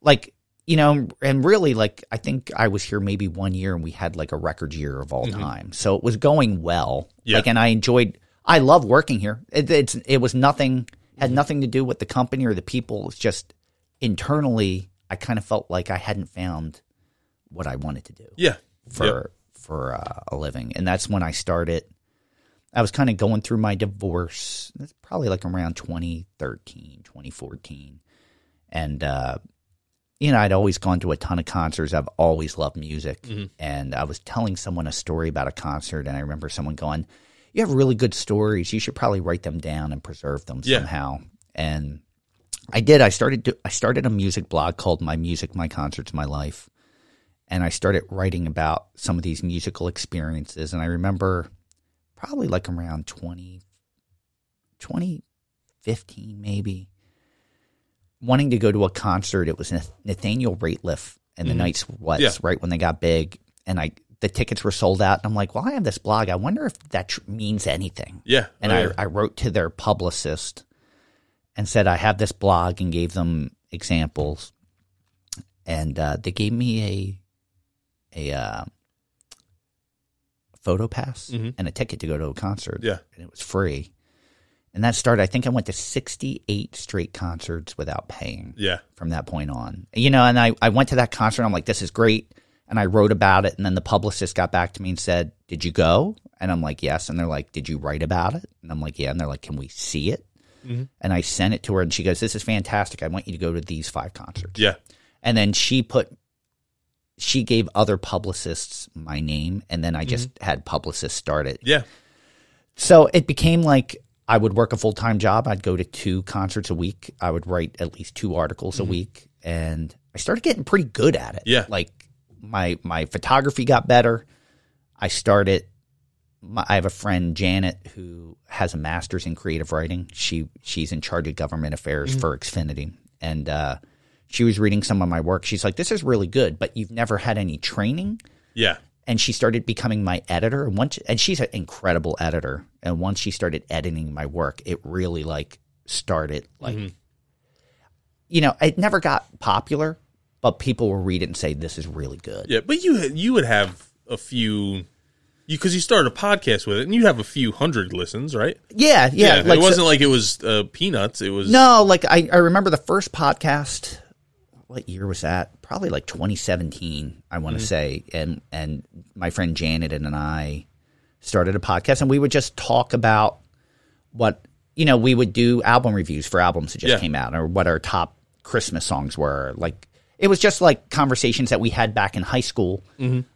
like you know, and really, like I think I was here maybe one year, and we had like a record year of all mm-hmm. time. So it was going well. Yeah. Like, and I enjoyed. I love working here. It, it's it was nothing. Had nothing to do with the company or the people. It's just internally, I kind of felt like I hadn't found what I wanted to do Yeah. for Yep. for uh, a living, and that's when I started. I was kind of going through my divorce. It's probably like around 2013, 2014. And, uh, you know, I'd always gone to a ton of concerts. I've always loved music. And I was telling someone a story about a concert, and I remember someone going, You have really good stories. You should probably write them down and preserve them Yeah. somehow. And I did. I started. Do, I started a music blog called "My Music, My Concerts, My Life," and I started writing about some of these musical experiences. And I remember probably like around 20, 2015 maybe, wanting to go to a concert. It was Nath- Nathaniel Rateliff and the Night Sweats, Mm-hmm. Yeah. right when they got big, and I the tickets were sold out. And I'm like, well, I have this blog. I wonder if that tr- means anything. Yeah. And Oh, I, yeah. I wrote to their publicist and said I have this blog and gave them examples, and uh, they gave me a a uh, photo pass Mhm. and a ticket to go to a concert. Yeah. and it was free. And that started. I think I went to sixty eight straight concerts without paying Yeah. from that point on. You know, and I, I went to that concert. I'm like, this is great. And I wrote about it. And then the publicist got back to me and said, Did you go? And I'm like, Yes. And they're like, Did you write about it? And I'm like, Yeah. And they're like, Can we see it? And I sent it to her and she goes, This is fantastic. I want you to go to these five concerts. Yeah. And then she put, she gave other publicists my name. And then I just had publicists start it. Yeah. So it became like I would work a full time job. I'd go to two concerts a week. I would write at least two articles a week, and I started getting pretty good at it. Mm-hmm. Yeah. like my my photography got better. I started. My, I have a friend Janet who has a master's in creative writing. She she's in charge of government affairs Mm-hmm. for Xfinity, and uh, she was reading some of my work. She's like, "This is really good, but you've never had any training." Yeah. and she started becoming my editor and once and she's an incredible editor and once she started editing my work it really like started like Mm-hmm. you know it never got popular but people will read it and say this is really good Yeah. But you you would have a few. You because you started a podcast with it, and you have a few hundred listens, right? yeah yeah, it like so- wasn't like it was uh, peanuts. It was no like I, I remember the first podcast what year was that probably like 2017 i want to say and and my friend janet and i started a podcast and we would just talk about what you know we would do album reviews for albums that just Yeah. came out or what our top christmas songs were like it was just like conversations that we had back in high school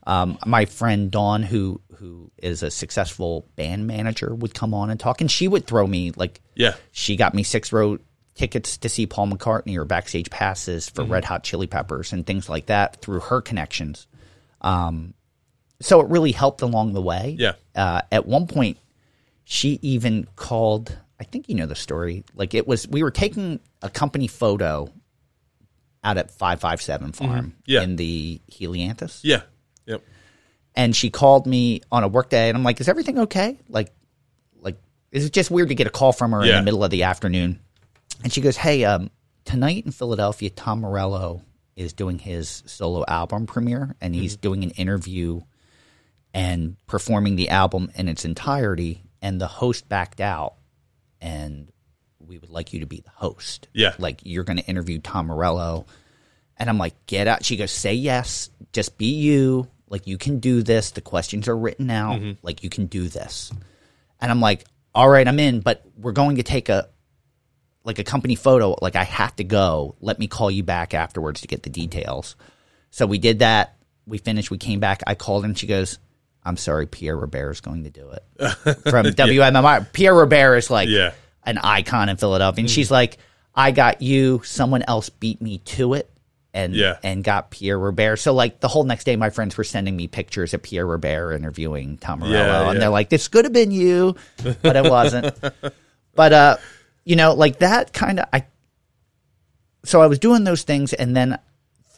um, my friend dawn who who is a successful band manager would come on and talk and she would throw me like Yeah. she got me six row tickets to see Paul McCartney or backstage passes Mm-hmm. for Red Hot Chili Peppers and things like that through her connections. Um, so it really helped along the way. Yeah. Uh, at one point, she even called. I think you know the story. Like it was, we were taking a company photo out at five five seven farm Mm-hmm. Yeah. in the Helianthus Yeah. Yep. and she called me on a work day and I'm like, is everything okay? Like, like, is it just weird to get a call from her in the middle of the afternoon? And she goes, hey, um, tonight in Philadelphia, Tom Morello is doing his solo album premiere and he's doing an interview and performing the album in its entirety. And the host backed out and we would like you to be the host. Yeah. Like you're going to interview Tom Morello. And I'm like, get out. She goes, say yes. Just be you. Like you can do this. The questions are written out. Mm-hmm. Like you can do this. And I'm like, all right, I'm in, but we're going to take a like a company photo. Like I have to go. Let me call you back afterwards to get the details. So we did that. We finished. We came back. I called her and she goes, I'm sorry, Pierre Robert is going to do it. From WMMR. Pierre Robert is like Yeah. An icon in Philadelphia. And she's like, I got you. Someone else beat me to it. And, Yeah. and got Pierre Robert. So like the whole next day, my friends were sending me pictures of Pierre Robert interviewing Tom Morello, Yeah, and they're like, "This could have been you," but it wasn't. but uh, you know, like that kind of I. So I was doing those things, and then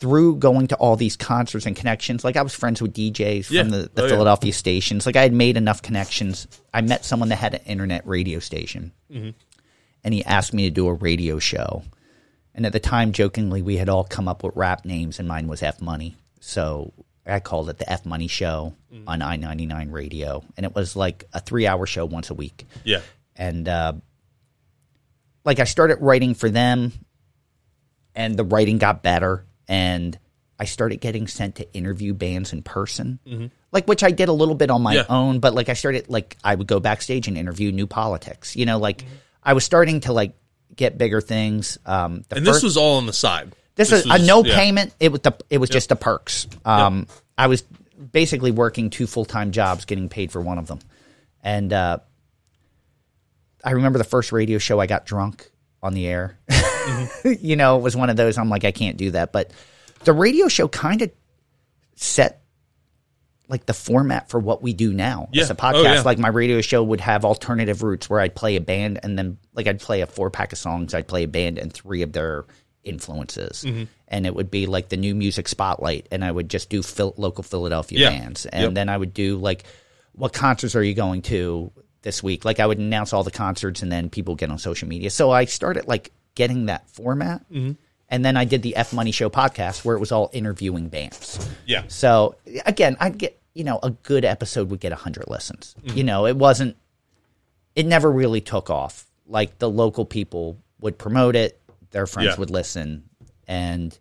through going to all these concerts and connections, like I was friends with DJs Yeah. from the, the Oh, yeah. Philadelphia stations. Like I had made enough connections. I met someone that had an internet radio station, Mm-hmm. and he asked me to do a radio show. And at the time, jokingly, we had all come up with rap names, and mine was F Money. So I called it the F Money Show Mm-hmm. on I ninety nine radio, and it was like a three hour show once a week Yeah. and uh, like I started writing for them, and the writing got better, and I started getting sent to interview bands in person, like which I did a little bit on my Mm-hmm. Yeah. own, but like I started like I would go backstage and interview New Politics, you know, like Mm-hmm. I was starting to like get bigger things. Um, the And first, this was all on the side. this, is was- a no yeah. payment. It was the it was just the perks. Um, I was basically working two full time jobs, getting paid for one of them, and uh, I remember the first radio show I got drunk on the air. you know, it was one of those. I'm like, I can't do that. But the radio show kind of set like the format for what we do now as a podcast. Oh, yeah. Like my radio show would have alternative routes where I'd play a band and then like I'd play a four pack of songs, I'd play a band and three of their influences. Mm-hmm. And it would be like the new music spotlight and I would just do phil- local Philadelphia Yeah. bands. And Yep. then I would do like what concerts are you going to this week? Like I would announce all the concerts and then people get on social media. So I started like getting that format. Mm-hmm. And then I did the F Money Show podcast where it was all interviewing bands. Yeah. So again, I'd get you know a good episode would get hundred listens. Mm-hmm. You know, it wasn't. It never really took off. Like the local people would promote it, their friends Yeah. would listen, and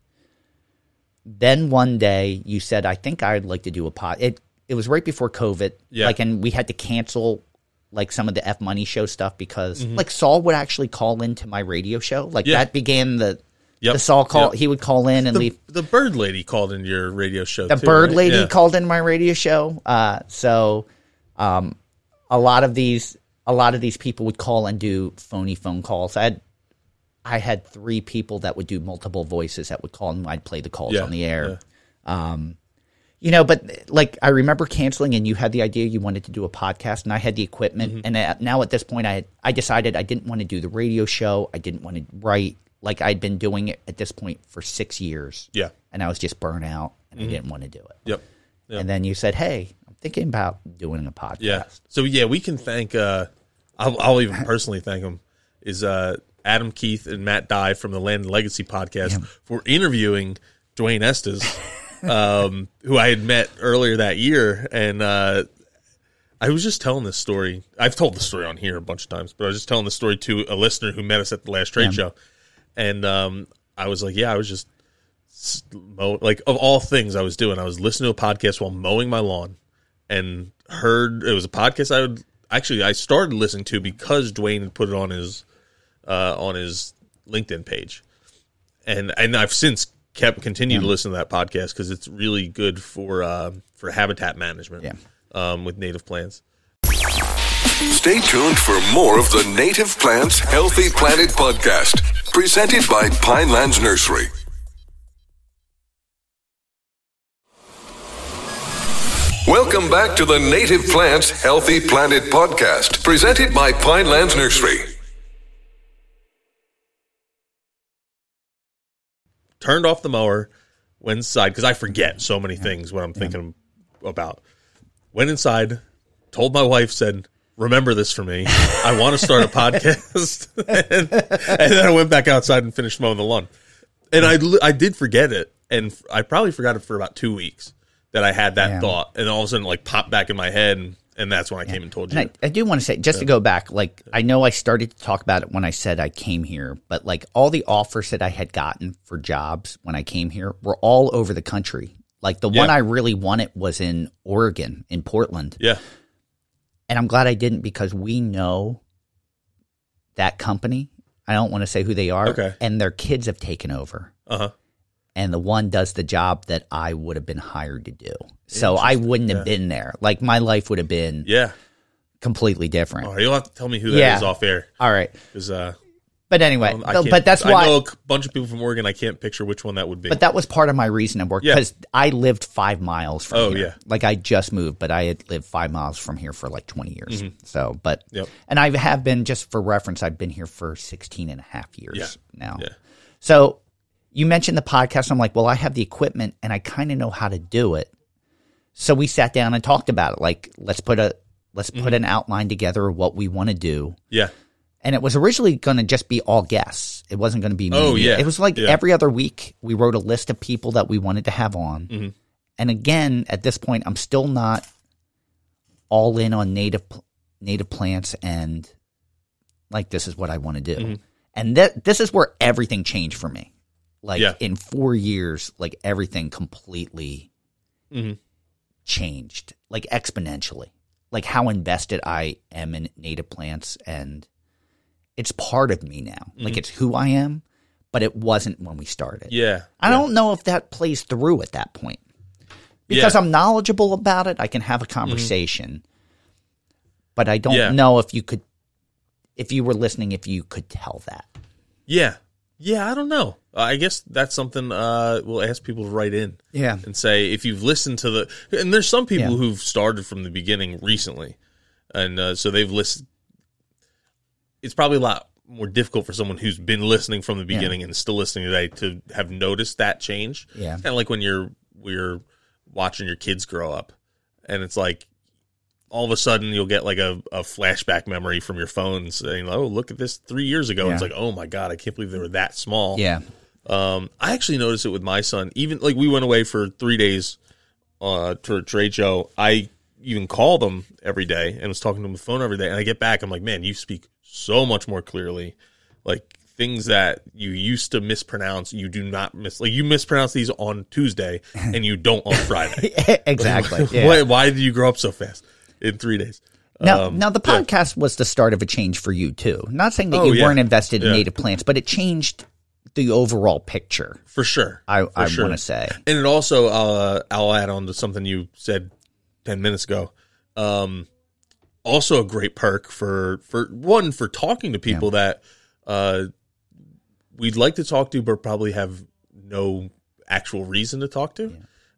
then one day you said, "I think I'd like to do a pod." It it was right before COVID. Yeah. Like, and we had to cancel like some of the F Money Show stuff because Mm-hmm. like Saul would actually call into my radio show. Like Yeah. that began the. Yep. The Saul call. Yep. He would call in and The, leave the bird lady called in your radio show. the too, bird right? lady Yeah. called in my radio show. Uh, so, um, a lot of these, a lot of these people would call and do phony phone calls. I had, I had three people that would do multiple voices that would call and I'd play the calls Yeah, on the air. Um, you know, but like I remember canceling, and you had the idea you wanted to do a podcast, and I had the equipment, Mm-hmm. and uh, now at this point, I had, I decided I didn't want to do the radio show. I didn't want to write. Like I'd been doing it at this point for six years. Yeah. and I was just burnt out, and Mm-hmm. I didn't want to do it. Yep. Yep. And then you said, "Hey, I'm thinking about doing a podcast." Yeah. So yeah, we can thank. Uh, I'll, I'll even personally thank them. Is uh, Adam Keith and Matt Dye from the Land and Legacy podcast for interviewing Dwayne Estes, um, who I had met earlier that year, and uh, I was just telling this story. I've told the story on here a bunch of times, but I was just telling the story to a listener who met us at the last trade show, and um, I was like, "Yeah, I was just." Mow, like of all things I was doing, I was listening to a podcast while mowing my lawn, and heard it was a podcast I would actually I started listening to because Dwayne had put it on his uh, on his LinkedIn page, and and I've since kept continued to listen to that podcast because it's really good for uh, for habitat management Yeah. um, with native plants. Stay tuned for more of the Native Plants Healthy Planet podcast, presented by Pinelands Nursery. Welcome back to the Native Plants Healthy Planet podcast, presented by Pinelands Nursery. Turned off the mower, went inside because I forget so many things when I'm thinking about. Went inside, told my wife, said, "Remember this for me. I want to start a podcast." and, and then I went back outside and finished mowing the lawn. And I I did forget it, and I probably forgot it for about two weeks that I had that Yeah. thought, and all of a sudden, like popped back in my head, and, and that's when I came and told you. And I, I do want to say, just to go back, like I know I started to talk about it when I said I came here, but like all the offers that I had gotten for jobs when I came here were all over the country. Like the one I really wanted was in Oregon, in Portland. yeah, And I'm glad I didn't because we know that company. I don't want to say who they are. Okay. And their kids have taken over. uh huh. And the one does the job that I would have been hired to do. So I wouldn't have been there. Like my life would have been Yeah. completely different. Oh, you'll have to tell me who that is Yeah. off air All right. because uh, But anyway, I but, that's I why know a bunch of people from Oregon. I can't picture which one that would be. but that was part of my reason of work Yeah. because I lived 5 miles from Oh, here. yeah. Like I just moved, but I had lived 5 miles from here for like 20 years. So, but Mm-hmm. Yep. and I have been just for reference I've been here for 16 and a half years Yeah. now. Yeah. So you mentioned the podcast. I'm like, well, I have the equipment and I kind of know how to do it. So we sat down and talked about it. Like, let's put a let's Mm-hmm. put an outline together of what we want to do. yeah, And it was originally going to just be all guests. It wasn't going to be me. Oh, yeah. It was like Yeah. every other week we wrote a list of people that we wanted to have on. Mm-hmm. And again, at this point, I'm still not all in on native native plants and like this is what I want to do. Mm-hmm. And that this is where everything changed for me. Like Yeah. in four years, like everything completely Mhm. changed, like exponentially. Like how invested I am in native plants and it's part of me now. Like it's who I am, but it wasn't when we started. Mm-hmm. Yeah. I don't know if that plays through at that point. Because Yeah. Mm-hmm. I'm knowledgeable about it, I can have a conversation. But I don't Yeah. know if you could if you were listening if you could tell that. Yeah. Yeah, I don't know. I guess that's something uh, we'll ask people to write in Yeah. and say if you've listened to the. And there's some people Yeah. who've started from the beginning recently, and uh, so they've listened. It's probably a lot more difficult for someone who's been listening from the beginning and still listening today to have noticed that change. Yeah. kind of like when you're we're watching your kids grow up, and it's like all of a sudden you'll get like a, a flashback memory from your phone saying, "Oh, look at this three years ago." It's like, "Oh my god, I can't believe they were that small." Yeah. Um, I actually noticed it with my son. Even like we went away for three days uh, to a trade show. I even called him every day and was talking to him on the phone every day. And I get back, I'm like, man, you speak so much more clearly. Like things that you used to mispronounce, you do not miss. Like you mispronounce these on Tuesday and you don't on Friday. exactly. Yeah. why, why did you grow up so fast in three days? Now, Um, now the yeah. podcast was the start of a change for you too. Not saying that Oh, you yeah. weren't invested in Yeah. native plants, but it changed the overall picture. for sure. I, For I sure. want to say. And it also, uh, I'll add on to something you said ten minutes ago. Um, also, a great perk for for one for talking to people that uh, we'd like to talk to, but probably have no actual reason to talk to.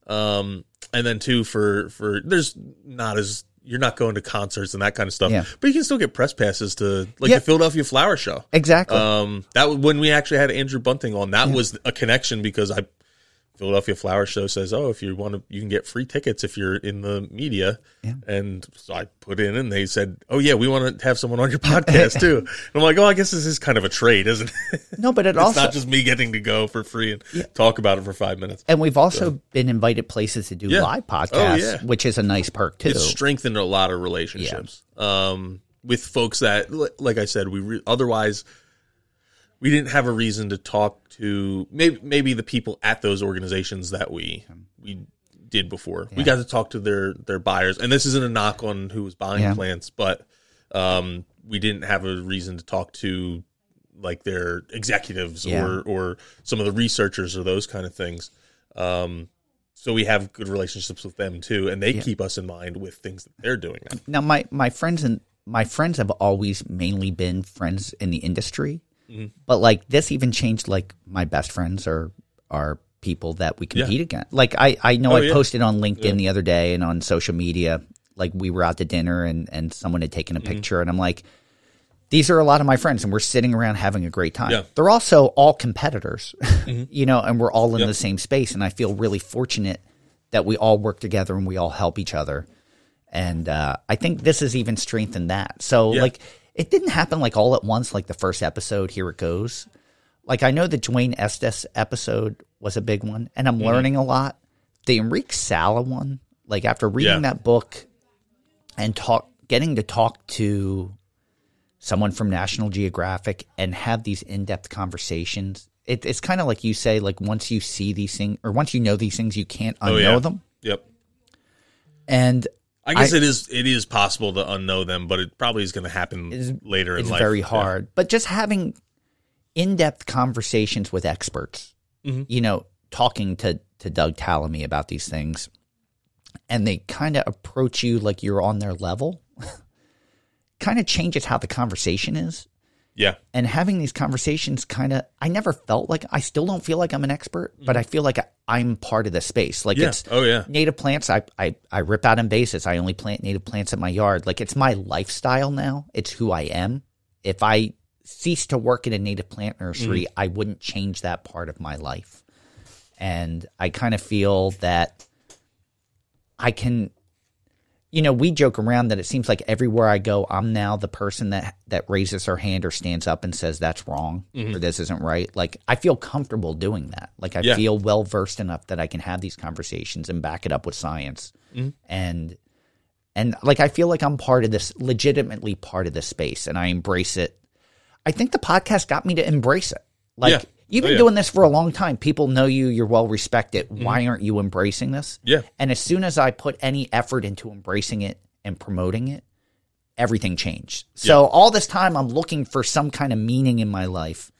Um, and then two for for there's not as you're not going to concerts and that kind of stuff, Yeah. but you can still get press passes to like Yeah. the Philadelphia Flower Show. Exactly. Um, that was when we actually had Andrew Bunting on. That was a connection because I Philadelphia Flower Show says, "Oh, if you want to, you can get free tickets if you're in the media." Yeah. And so I put in, and they said, "Oh yeah, we want to have someone on your podcast too." And I'm like, "Oh, I guess this is kind of a trade, isn't it? no, but it it's also not just me getting to go for free and talk about it for five minutes." and we've also been invited places to do Yeah. live Oh, podcasts, yeah. which is a nice perk too. It's strengthened a lot of relationships um, with folks that, like I said, we re- otherwise we didn't have a reason to talk to maybe maybe the people at those organizations that we we did before. We got to talk to their their buyers, and this isn't a knock on who was buying Yeah. plants, but um, we didn't have a reason to talk to like their executives Yeah. or or some of the researchers or those kind of things. Um, so we have good relationships with them too, and they keep us in mind with things that they're doing. Now. now my my friends and my friends have always mainly been friends in the industry Mm-hmm. but like this even changed like my best friends are are people that we compete against like i i know Oh, i yeah. posted on linkedin the other day and on social media like we were out to dinner and and someone had taken a Mm-hmm. picture and i'm like these are a lot of my friends and we're sitting around having a great time Yeah. Mm-hmm. they're also all competitors you know and we're all in the same space and i feel really fortunate that we all work together and we all help each other and uh, I think this has even strengthened that. So Yeah. like it didn't happen like all at once, like the first episode. Here it goes. Like I know the Dwayne Estes episode was a big one, and I'm Mm-hmm. learning a lot. The Enrique Sala one, like after reading Yeah. that book and talk, getting to talk to someone from National Geographic and have these in-depth conversations. It, it's kind of like you say, like once you see these things or once you know these things, you can't unknow Oh, yeah. them. Yep. And I guess I- it is it is possible to unknow them, but it probably is going to happen later in life. it's very Yeah. hard. But just having in-depth conversations with experts, Mm-hmm. you know, talking to to Doug Tallamy about these things, and they kind of approach you like you're on their level, kind of changes how the conversation is. Yeah. And having these conversations kind of, I never felt like I still don't feel like I'm an expert, but I feel like I, I'm part of the space. Like. Yeah. it's Oh, yeah. native plants. I, I I rip out in invasives. I only plant native plants in my yard. Like it's my lifestyle now. It's who I am. If I cease to work in a native plant nursery, Mm-hmm. I wouldn't change that part of my life. And I kind of feel that I can you know, we joke around that it seems like everywhere I go, I'm now the person that that raises her hand or stands up and says that's wrong mm-hmm. or this isn't right. Like I feel comfortable doing that. Like I Yeah. feel well versed enough that I can have these conversations and back it up with science. Mm-hmm. And and like I feel like I'm part of this legitimately part of this space and I embrace it. I think the podcast got me to embrace it. Like Yeah. You've Oh, been yeah. doing this for a long time. People know you. You're well respected. Why aren't you embracing this? Yeah. And as soon as I put any effort into embracing it and promoting it, everything changed. So all this time I'm looking for some kind of meaning in my life.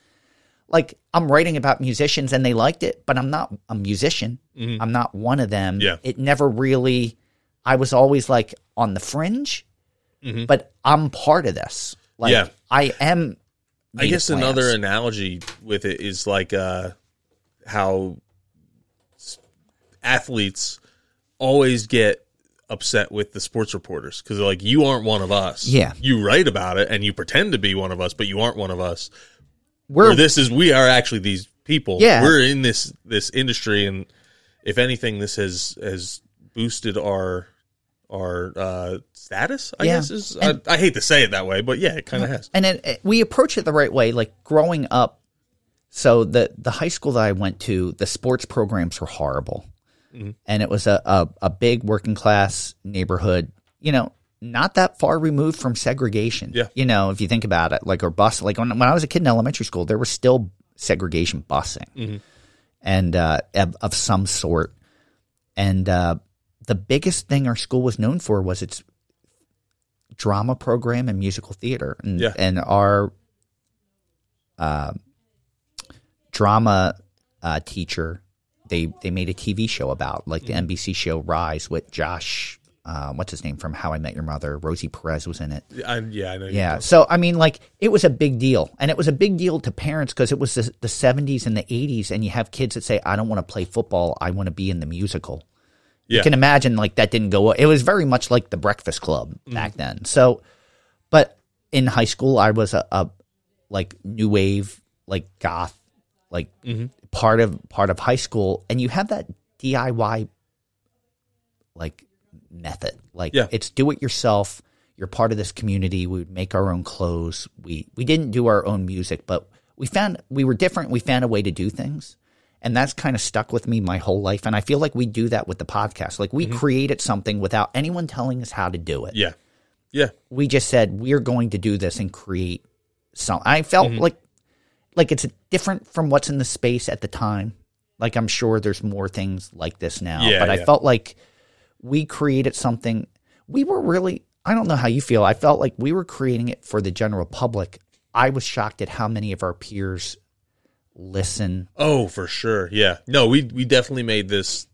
Like I'm writing about musicians and they liked it, but I'm not a musician. I'm not one of them. Mm-hmm. Yeah. It never really I was always like on the fringe, but I'm part of this. Like Mm-hmm. Yeah. I am I guess another analogy with it is like uh, how athletes always get upset with the sports reporters because they're like, you aren't one of us. Yeah. You write about it and you pretend to be one of us, but you aren't one of us. we're Or this is we are actually these people. Yeah. We're in this this industry and if anything this has has boosted our our uh status, I Yeah. guess is I, I hate to say it that way, but yeah, it kind of has. and it, it- we approach it the right way. Like growing up, so the the high school that I went to, the sports programs were horrible, Mm-hmm. and it was a, a a big working class neighborhood. You know, not that far removed from segregation. Yeah. You know, if you think about it, like or bus, like when when I was a kid in elementary school, there was still segregation busing, Mm-hmm. and uh, of, of some sort, and uh, the biggest thing our school was known for was its drama program and musical theater and Yeah. and our uh, drama uh, teacher they they made a TV show about like Mm-hmm. the NBC show Rise with Josh uh, what's his name from How I Met Your Mother Rosie Perez was in it I, yeah, I know. yeah so I mean like it was a big deal and it was a big deal to parents because it was the, the 70s and the 80s and you have kids that say I don't want to play football I want to be in the musical Yeah. you can imagine like that didn't go it was very much like the breakfast club Mm. back then. So but in high school i was a, a like new wave like goth like Mm-hmm. part of part of high school. And you have that diy like method. Like Yeah. it's do it yourself. You're part of this community. We would make our own clothes. We we didn't do our own music but we found we were different. We found a way to do things and that's kind of stuck with me my whole life. And i feel like we do that with the podcast. Like we created something without anyone telling us how to do it. Yeah. Yeah. we just said we're going to do this and create some i felt Mm-hmm. like like it's different from what's in the space at the time. Like i'm sure there's more things like this now Yeah, but i felt like we created something. We were really i don't know how you feel. I felt like we were creating it for the general public. I was shocked at how many of our peers listen Oh, for sure. Yeah. No, we we definitely made this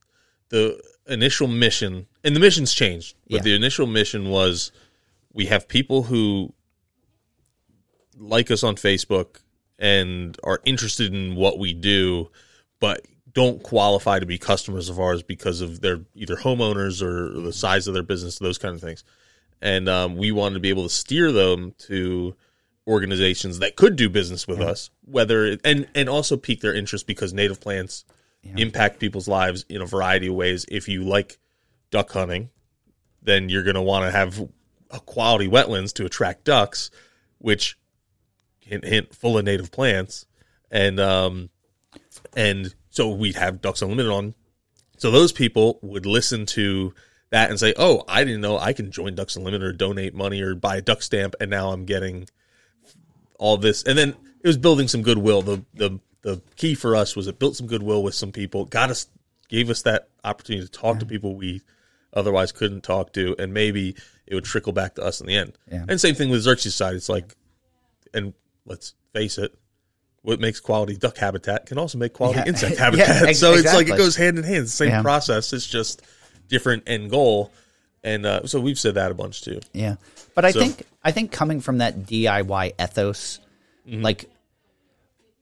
the initial mission, and the mission's changed. But Yeah. the initial mission was we have people who like us on Facebook and are interested in what we do, but don't qualify to be customers of ours because of their either homeowners or the size of their business, those kind of things. And um, we wanted to be able to steer them to organizations that could do business with us, whether and and also pique their interest because native plants impact people's lives in a variety of ways. If you like duck hunting, then you're going to want to have a quality wetlands to attract ducks, which hint hint full of native plants, and um, and so we'd have Ducks Unlimited on. So those people would listen to that and say, "Oh, I didn't know I can join Ducks Unlimited or donate money or buy a duck stamp, and now I'm getting all this." And then it was building some goodwill. The the the key for us was it built some goodwill with some people, got us, gave us that opportunity to talk to people we otherwise couldn't talk to, and maybe it would trickle back to us in the end. Yeah. And same thing with Xerces side. It's like, and let's face it, what makes quality duck habitat can also make quality Yeah. insect Yeah, habitat. ex- so it's like it goes hand in hand. It's the same Yeah. process. It's just different end goal. And uh, so we've said that a bunch too. Yeah, but I So- think I think coming from that DIY ethos, Mm-hmm. like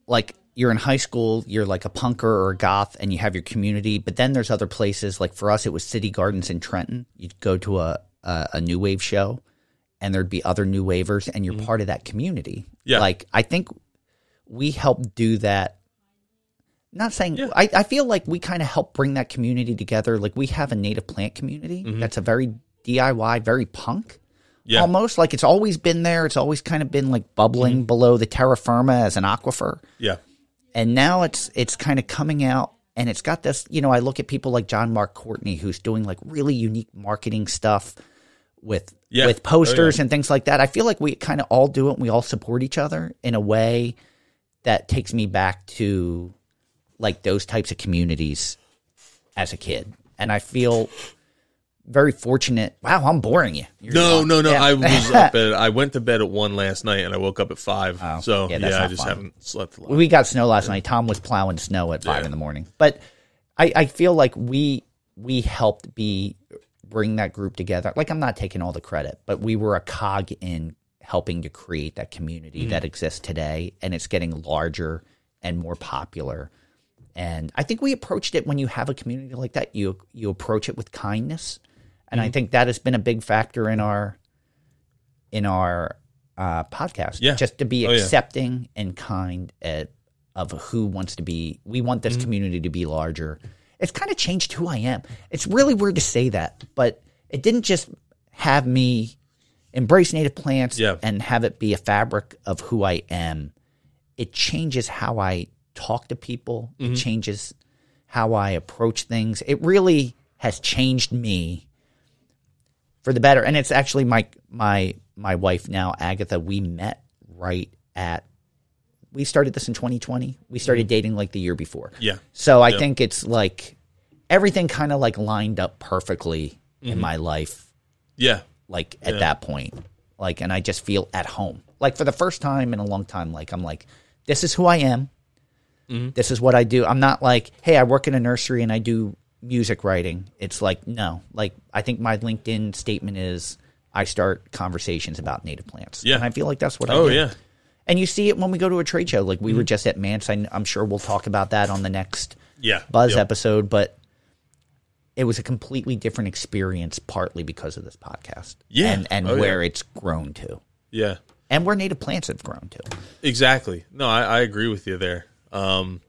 like you're in high school, you're like a punker or a goth, and you have your community. But then there's other places. Like for us, it was City Gardens in Trenton. You'd go to a a, a new wave show, and there'd be other new wavers, and you're part of that community. Mm-hmm. Yeah. like I think we help do that. Not saying Yeah. I, I feel like we kind of help bring that community together. Like we have a native plant community mm-hmm. that's a very DIY, very punk Yeah. almost like it's always been there. It's always kind of been like bubbling mm-hmm. below the terra firma as an aquifer, Yeah. and now it's it's kind of coming out, and it's got this. You know, I look at people like John Mark Courtney, who's doing like really unique marketing stuff with Yeah. with posters Oh, yeah. and things like that. I feel like we kind of all do it and we all support each other in a way that takes me back to like those types of communities as a kid. And I feel very fortunate. Wow, I'm boring you. You're No, gone. no, no. Yeah. I was up at. I went to bed at one last night, and I woke up at five. Oh, so yeah, yeah, I just fun. haven't slept a lot. we got snow last night. Tom was plowing snow at five Yeah. in the morning. But I, I feel like we we helped be bring that group together. Like I'm not taking all the credit, but we were a cog in helping to create that community Mm-hmm. that exists today, and it's getting larger and more popular. And I think we approached it when you have a community like that, you you approach it with kindness, and Mm-hmm. I think that has been a big factor in our in our uh, podcast. Yeah. just to be Oh, yeah. accepting and kind at, of who wants to be. We want Mm-hmm. this community to be larger. It's kind of changed who I am. It's really weird to say that, but it didn't just have me embrace native plants Yeah. and have it be a fabric of who I am. It changes how I talk to people. Mm-hmm. It changes how I approach things. It really has changed me for the better. And it's actually my my my wife now, Agatha. We met right at. We started this in 2020. We started dating like the year before. Yeah. So I Yeah. think it's like everything kind of like lined up perfectly Mm-hmm. in my life Yeah. like at that point like, and I just feel at home. Like for the first time in a long time, like I'm like, this is who I am. Mm-hmm. This is what I do. I'm not like, hey, I work in a nursery and I do music writing. It's like, no. Like I think my LinkedIn statement is I start conversations about native plants. Yeah. And I feel like that's what I Oh do. yeah. And you see it when we go to a trade show. Like we were mm-hmm. just at MANTS. I, I'm sure we'll talk about that on the next Yeah. Buzz Yep. episode, but it was a completely different experience, partly because of this podcast. Yeah. And, and Oh, yeah. where it's grown to. Yeah. And where native plants have grown to. Exactly. No, I, I agree with you there. Um,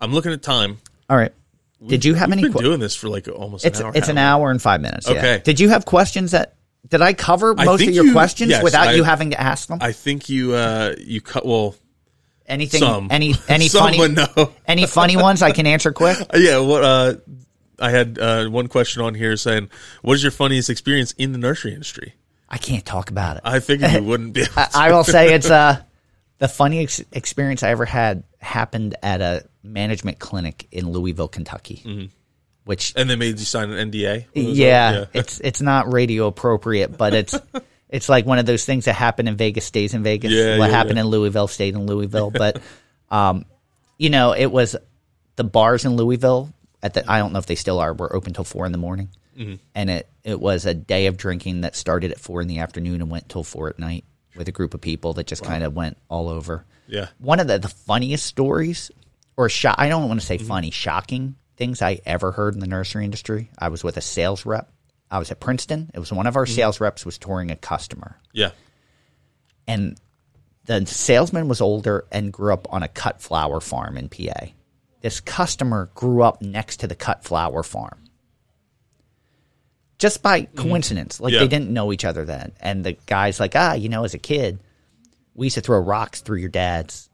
I'm looking at time. All right. Did you have We've any been que- doing this for like almost It's an hour. it's an hour and five minutes. yeah. Okay. Did you have questions that did I cover I most of your you- questions yes, without I- you having to ask them? I think you uh you cut well Anything? some Any any some funny know. any funny ones I can answer quick? yeah. What uh I had uh, one question on here saying, "What is your funniest experience in the nursery industry?" I can't talk about it. I figured you wouldn't be. Able to. I will say it's uh the funniest experience I ever had happened at a management clinic in Louisville, Kentucky. Which and they made you sign an NDA. Was yeah, it's it's not radio appropriate, but it's it's like one of those things that happen in Vegas stays in Vegas. Yeah, what yeah, happened yeah. in Louisville stayed in Louisville. But um, you know, it was the bars in Louisville at the I don't know if they still are, were open till four in the morning. Mm-hmm. And it, it was a day of drinking that started at four in the afternoon and went till four at night with a group of people that just kind of went all over Yeah. one of the, the funniest stories or sho- I don't want to say Mm-hmm. funny, shocking things I ever heard in the nursery industry. I was with a sales rep. I was at Princeton. It was one of Mm-hmm. our sales reps was touring a customer Yeah. and the salesman was older and grew up on a cut flower farm in PA. This customer grew up next to the cut flower farm. Just by coincidence. Like Mm-hmm. Yeah. they didn't know each other then. And the guy's like, ah, you know, as a kid, we used to throw rocks through your dad's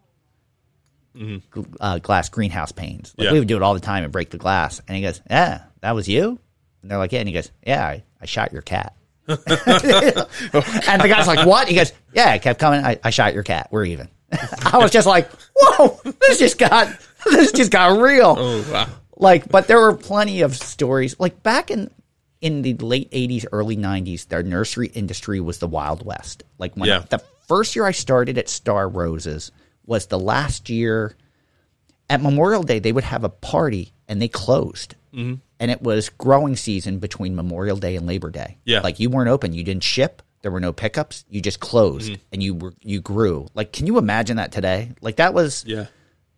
gl- uh, glass greenhouse panes. Like Mm-hmm. Yeah. we would do it all the time and break the glass. And he goes, yeah, that was you? And they're like, yeah. And he goes, yeah, I, I shot your cat. and the guy's like, "What?" He goes, "Yeah, it kept coming. I, I shot your cat. We're even." I was just like, "Whoa, this just got this just got real." Oh wow. Like, but there were plenty of stories. Like back in in the late '80s, early '90s, the nursery industry was the Wild West. Like when Yeah. the first year I started at Star Roses was the last year at Memorial Day, they would have a party and they closed. Mm-hmm. And it was growing season between Memorial Day and Labor Day. Yeah. Like you weren't open. You didn't ship. There were no pickups. You just closed Mm-hmm. and you were, you grew. Like, can you imagine that today? Like that was, Yeah.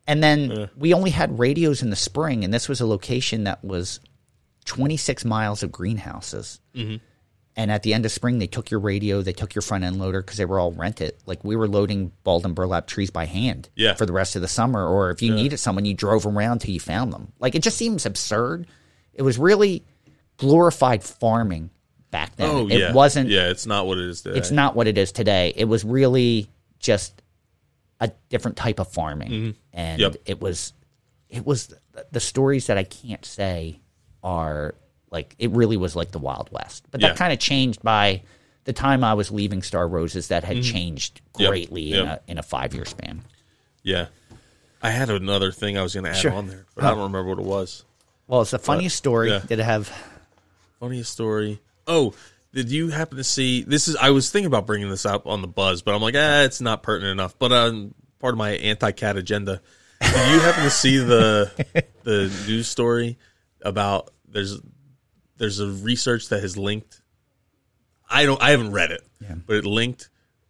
and then we only had radios in the spring. And this was a location that was 26 miles of greenhouses. Mm-hmm. And at the end of spring, they took your radio, they took your front end loader because they were all rented. Like we were loading balled and burlap trees by hand Yeah. for the rest of the summer. Or if you needed someone, you drove around till you found them. Like it just seems absurd. It was really glorified farming back then. Oh it yeah. wasn't. Yeah. It's not what it is today. It's not what it is today. It was really just a different type of farming, and Yep. it was it was the stories that I can't say are like it really was like the Wild West. But that Yeah. kind of changed by the time I was leaving Star Roses that had changed Mm-hmm. Yep, greatly in yep. a in a five year span. Yeah. I had another thing I was going to add Sure. on there, but I don't remember what it was. Well, it's the funniest story. yeah. Did it have? Funniest story. Oh, did you happen to see? This is. I was thinking about bringing this up on the buzz, but I'm like, ah, it's not pertinent enough. But um, part of my anti-cat agenda. Did you happen to see the the news story about there's there's a research that has linked. I don't. I haven't read it, yeah. but it linked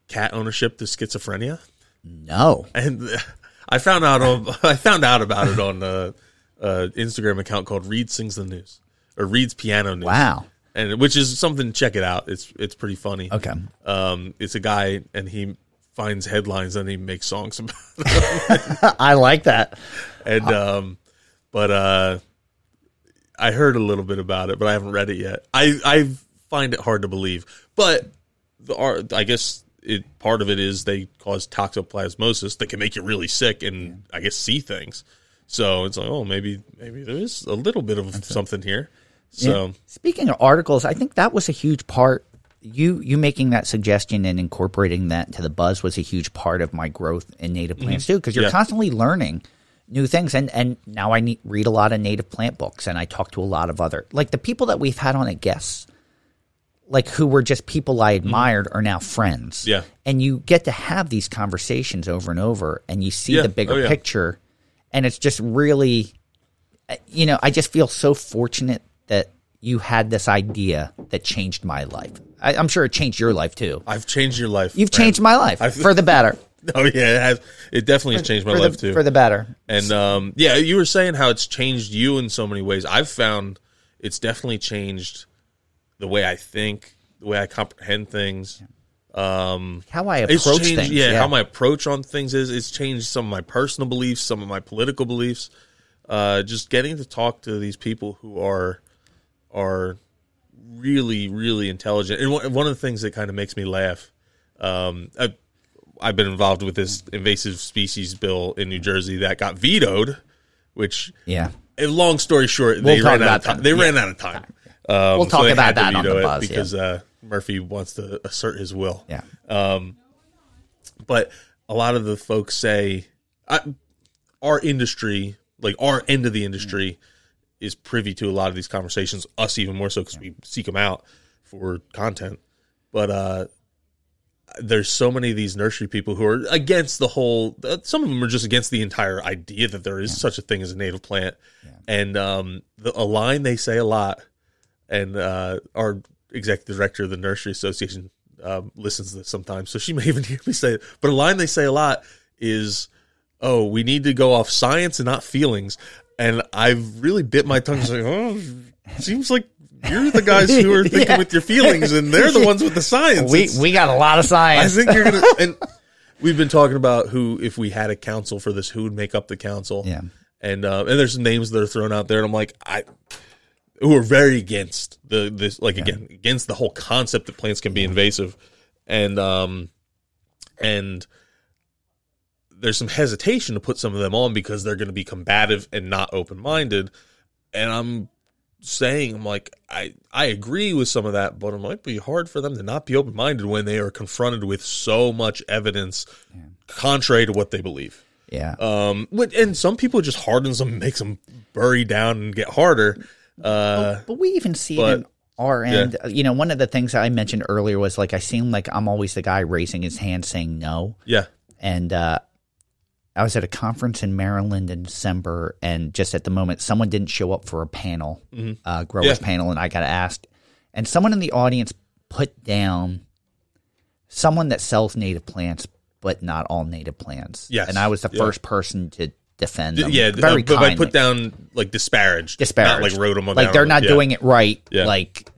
cat ownership to schizophrenia, No. and I found out. on- I found out about it on a, a Instagram account called Reed Sings the News or Reed's Piano News Wow. and which is something. Check it out. It's it's pretty funny. Okay. Um, it's a guy and he finds headlines and he makes songs about. I like that. and um, but uh, I heard a little bit about it, but I haven't read it yet. I I find it hard to believe, but the art. I guess it part of it is they cause toxoplasmosis that can make you really sick and I guess see things. So it's like, oh, maybe maybe there is a little bit of something here. So. Speaking of articles, I think that was a huge part. You you making that suggestion and incorporating that to the buzz was a huge part of my growth in native plants too, because you're Mm-hmm. Yeah. constantly learning new things. And and now I need, read a lot of native plant books, and I talk to a lot of other like the people that we've had on as guests, like who were just people I admired, are now friends. Mm-hmm. Yeah. and you get to have these conversations over and over, and you see Yeah. the bigger Oh, yeah. picture, and it's just really you know, I just feel so fortunate that you had this idea that changed my life. I, I'm sure it changed your life too. I've changed your life. You've man. changed my life I've- for the better. Oh yeah, it has. It definitely has changed my for life the, too. For the better. and um, yeah, you were saying how it's changed you in so many ways. I've found it's definitely changed the way I think, the way I comprehend things. Um, How I approach changed, things. yeah, how my approach on things is. It's changed some of my personal beliefs, some of my political beliefs. Uh, just getting to talk to these people who are are really, really intelligent. And one one of the things that kind of makes me laugh, um, I, I've been involved with this invasive species bill in New Jersey that got vetoed, which, yeah. eh, long story short, We'll they ran out of time. They Yeah. ran out of time. Um, We'll talk they about that on the buzz, yeah. because uh, Murphy wants to assert his will Yeah. but a lot of the folks say I, our industry, like our end of the industry, is privy to a lot of these conversations. Us even more so because we seek them out for content. But uh, there's so many of these nursery people who are against the whole. uh, Some of them are just against the entire idea that there is such a thing as a native plant. And um, the, a line they say a lot, and uh, our executive director of the nursery association um, listens to this sometimes, so she may even hear me say it. But a line they say a lot is, "Oh, we need to go off science and not feelings." And I've really bit my tongue, saying, "Oh, seems like you're the guys who are thinking Yeah. with your feelings, and they're the ones with the science." We It's- we got a lot of science. I think you're gonna. And we've been talking about who, if we had a council for this, who would make up the council? Yeah. And uh, and there's names that are thrown out there, and I'm like, I who are very against the this, like again, against the whole concept that plants can be invasive, and um, and there's some hesitation to put some of them on because they're going to be combative and not open minded, and I'm saying I'm like I I agree with some of that, but it might be hard for them to not be open minded when they are confronted with so much evidence contrary to what they believe. yeah. Um, but- and some people just hardens them, makes them bury down and get harder. Uh, but we even see but- it in our end. You know, one of the things I mentioned earlier was like I seem like I'm always the guy raising his hand saying no. yeah, and uh, I was at a conference in Maryland in December, and just at the moment, someone didn't show up for a panel, uh, growers Mm-hmm. Yeah. panel, and I got asked, and someone in the audience put down someone that sells native plants, but not all native plants. Yes. and I was the Yeah. first person to defend them. yeah. very uh, but I put down like disparaged, disparaged, not like wrote them like they're not doing it right. Yeah. Like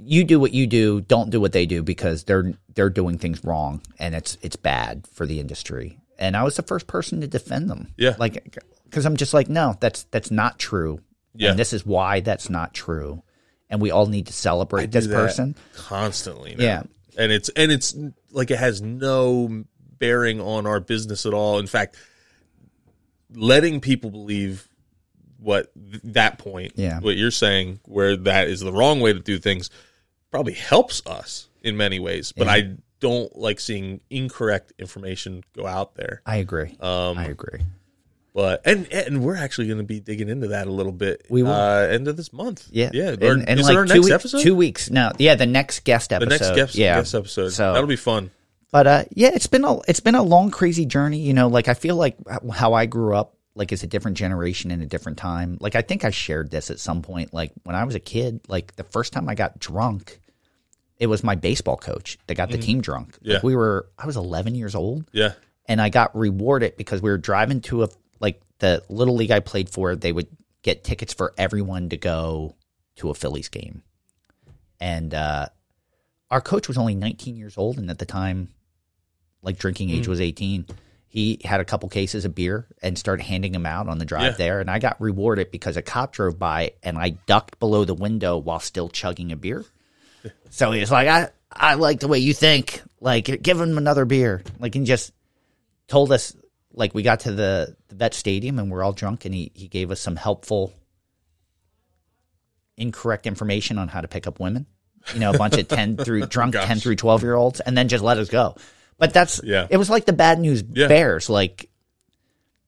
you do what you do, don't do what they do because they're they're doing things wrong and it's it's bad for the industry. And I was the first person to defend them. Yeah. like because I'm just like, no, that's that's not true. Yeah. and this is why that's not true. And we all need to celebrate this do that person. constantly. now. Yeah. and it's and it's like it has no bearing on our business at all. In fact, letting people believe what th- that point, Yeah. what you're saying, where that is the wrong way to do things, probably helps us in many ways, but I don't like seeing incorrect information go out there. I agree. Um, I agree. But and and we're actually going to be digging into that a little bit. We will. uh, end of this month. Yeah, yeah. And, Or- and like two next week- episode? Two weeks. No, yeah, the next guest episode. the next guest, yeah. guest episode. So- that'll be fun. But uh, yeah, it's been a it's been a long, crazy journey. You know, like I feel like how I grew up, like is a different generation in a different time. Like I think I shared this at some point. Like when I was a kid, like the first time I got drunk, it was my baseball coach that got the team drunk. Mm-hmm. Yeah. Like we were, I was 11 years old, Yeah, and I got rewarded because we were driving to a like the little league I played for. They would get tickets for everyone to go to a Phillies game, and uh, our coach was only 19 years old, and at the time, like drinking age was 18. He had a couple cases of beer and started handing them out on the drive Yeah. there, and I got rewarded because a cop drove by and I ducked below the window while still chugging a beer. So he was like, "I I like the way you think. Like, give him another beer." Like, and just told us like we got to the, the vet stadium and we're all drunk and he, he gave us some helpful incorrect information on how to pick up women you know a bunch of 10 through drunk Gosh. 10 through 12 year olds and then just let us go but that's Yeah. it was like the bad news Yeah. bears like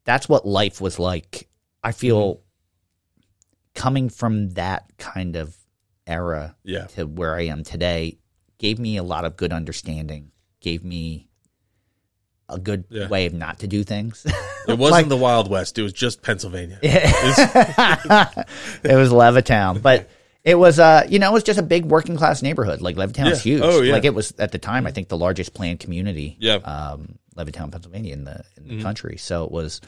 that's what life was like i feel Mm-hmm. coming from that kind of era yeah. to where I am today gave me a lot of good understanding, gave me a good Yeah. way of not to do things. It wasn't the Wild West. It was just Pennsylvania. it was Levittown, but it was uh you know it was just a big working class neighborhood. Like Levittown Yeah. huge. Oh, yeah. Like it was at the time I think the largest planned community. Yeah. Um, Levittown, Pennsylvania, in the in the Mm-hmm. country. So it was.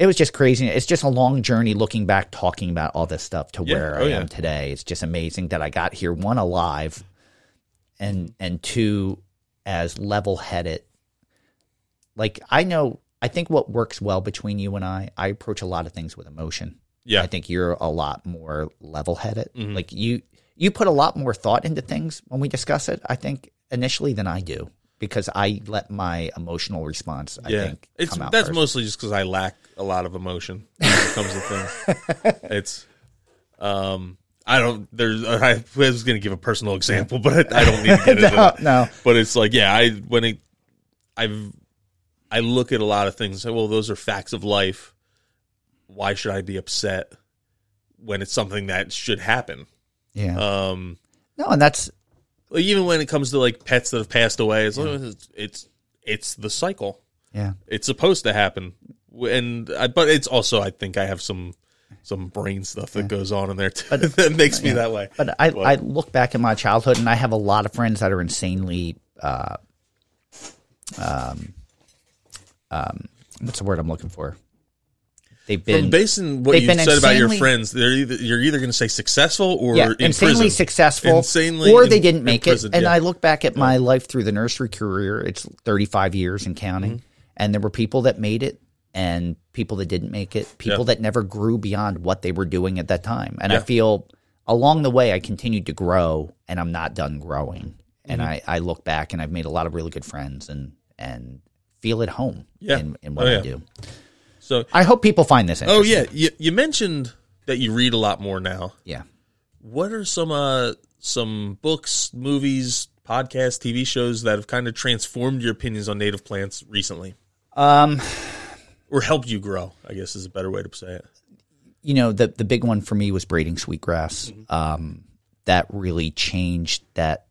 It was just crazy. It's just a long journey looking back, talking about all this stuff to Yeah. where Oh, I yeah. am today. It's just amazing that I got here one alive, and and two as level headed. Like I know, I think what works well between you and I, I approach a lot of things with emotion. Yeah. I think you're a lot more level headed. Mm-hmm. Like you, you put a lot more thought into things when we discuss it. I think initially than I do because I let my emotional response. I yeah, think it's come out that's first. mostly just because I lack a lot of emotion when it comes to things. It's, um, I don't. There's. I was going to give a personal example, but I, I don't need to get into no, no. But it's like, yeah, I when it, I've, I look at a lot of things. and say, well, those are facts of life. Why should I be upset when it's something that should happen? Yeah. Um, no, and that's like, even when it comes to like pets that have passed away, it's it's it's, it's the cycle. yeah. It's supposed to happen, and I, but it's also I think I have some some brain stuff that goes on in there too that makes me that way. But I, I look back at my childhood, and I have a lot of friends that are insanely, uh, um, um, what's the word I'm looking for? They've been From based on what you said about your friends, they're either you're either going to say successful or yeah, in insanely prison. successful, Insanely or in- they didn't make prison, it. And yeah. I look back at my life through the nursery career; it's 35 years and counting. Mm-hmm. And there were people that made it, and people that didn't make it, people Yeah. that never grew beyond what they were doing at that time. And I feel along the way, I continued to grow, and I'm not done growing. And Mm-hmm. I, I look back, and I've made a lot of really good friends, and and feel at home Yeah. in, in what Oh, I do. So, I hope people find this oh yeah, you, you mentioned that you read a lot more now. yeah. What are some uh some books, movies, podcasts, TV shows that have kind of transformed your opinions on native plants recently, Um, or helped you grow? I guess is a better way to say it. you know the the big one for me was braiding sweetgrass. Mm-hmm. Um, that really changed that.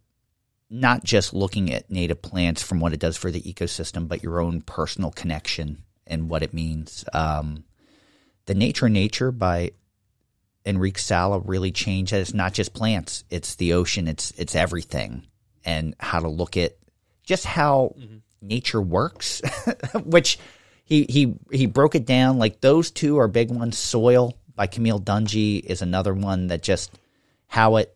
Not just looking at native plants from what it does for the ecosystem, but your own personal connection and what it means. Um, the Nature Nature by Enrique Sala really changed that. It's not just plants; it's the ocean. It's it's everything, and how to look at just how nature works, which he he he broke it down like those two are big ones. Soil by Camille Dungy is another one that just how it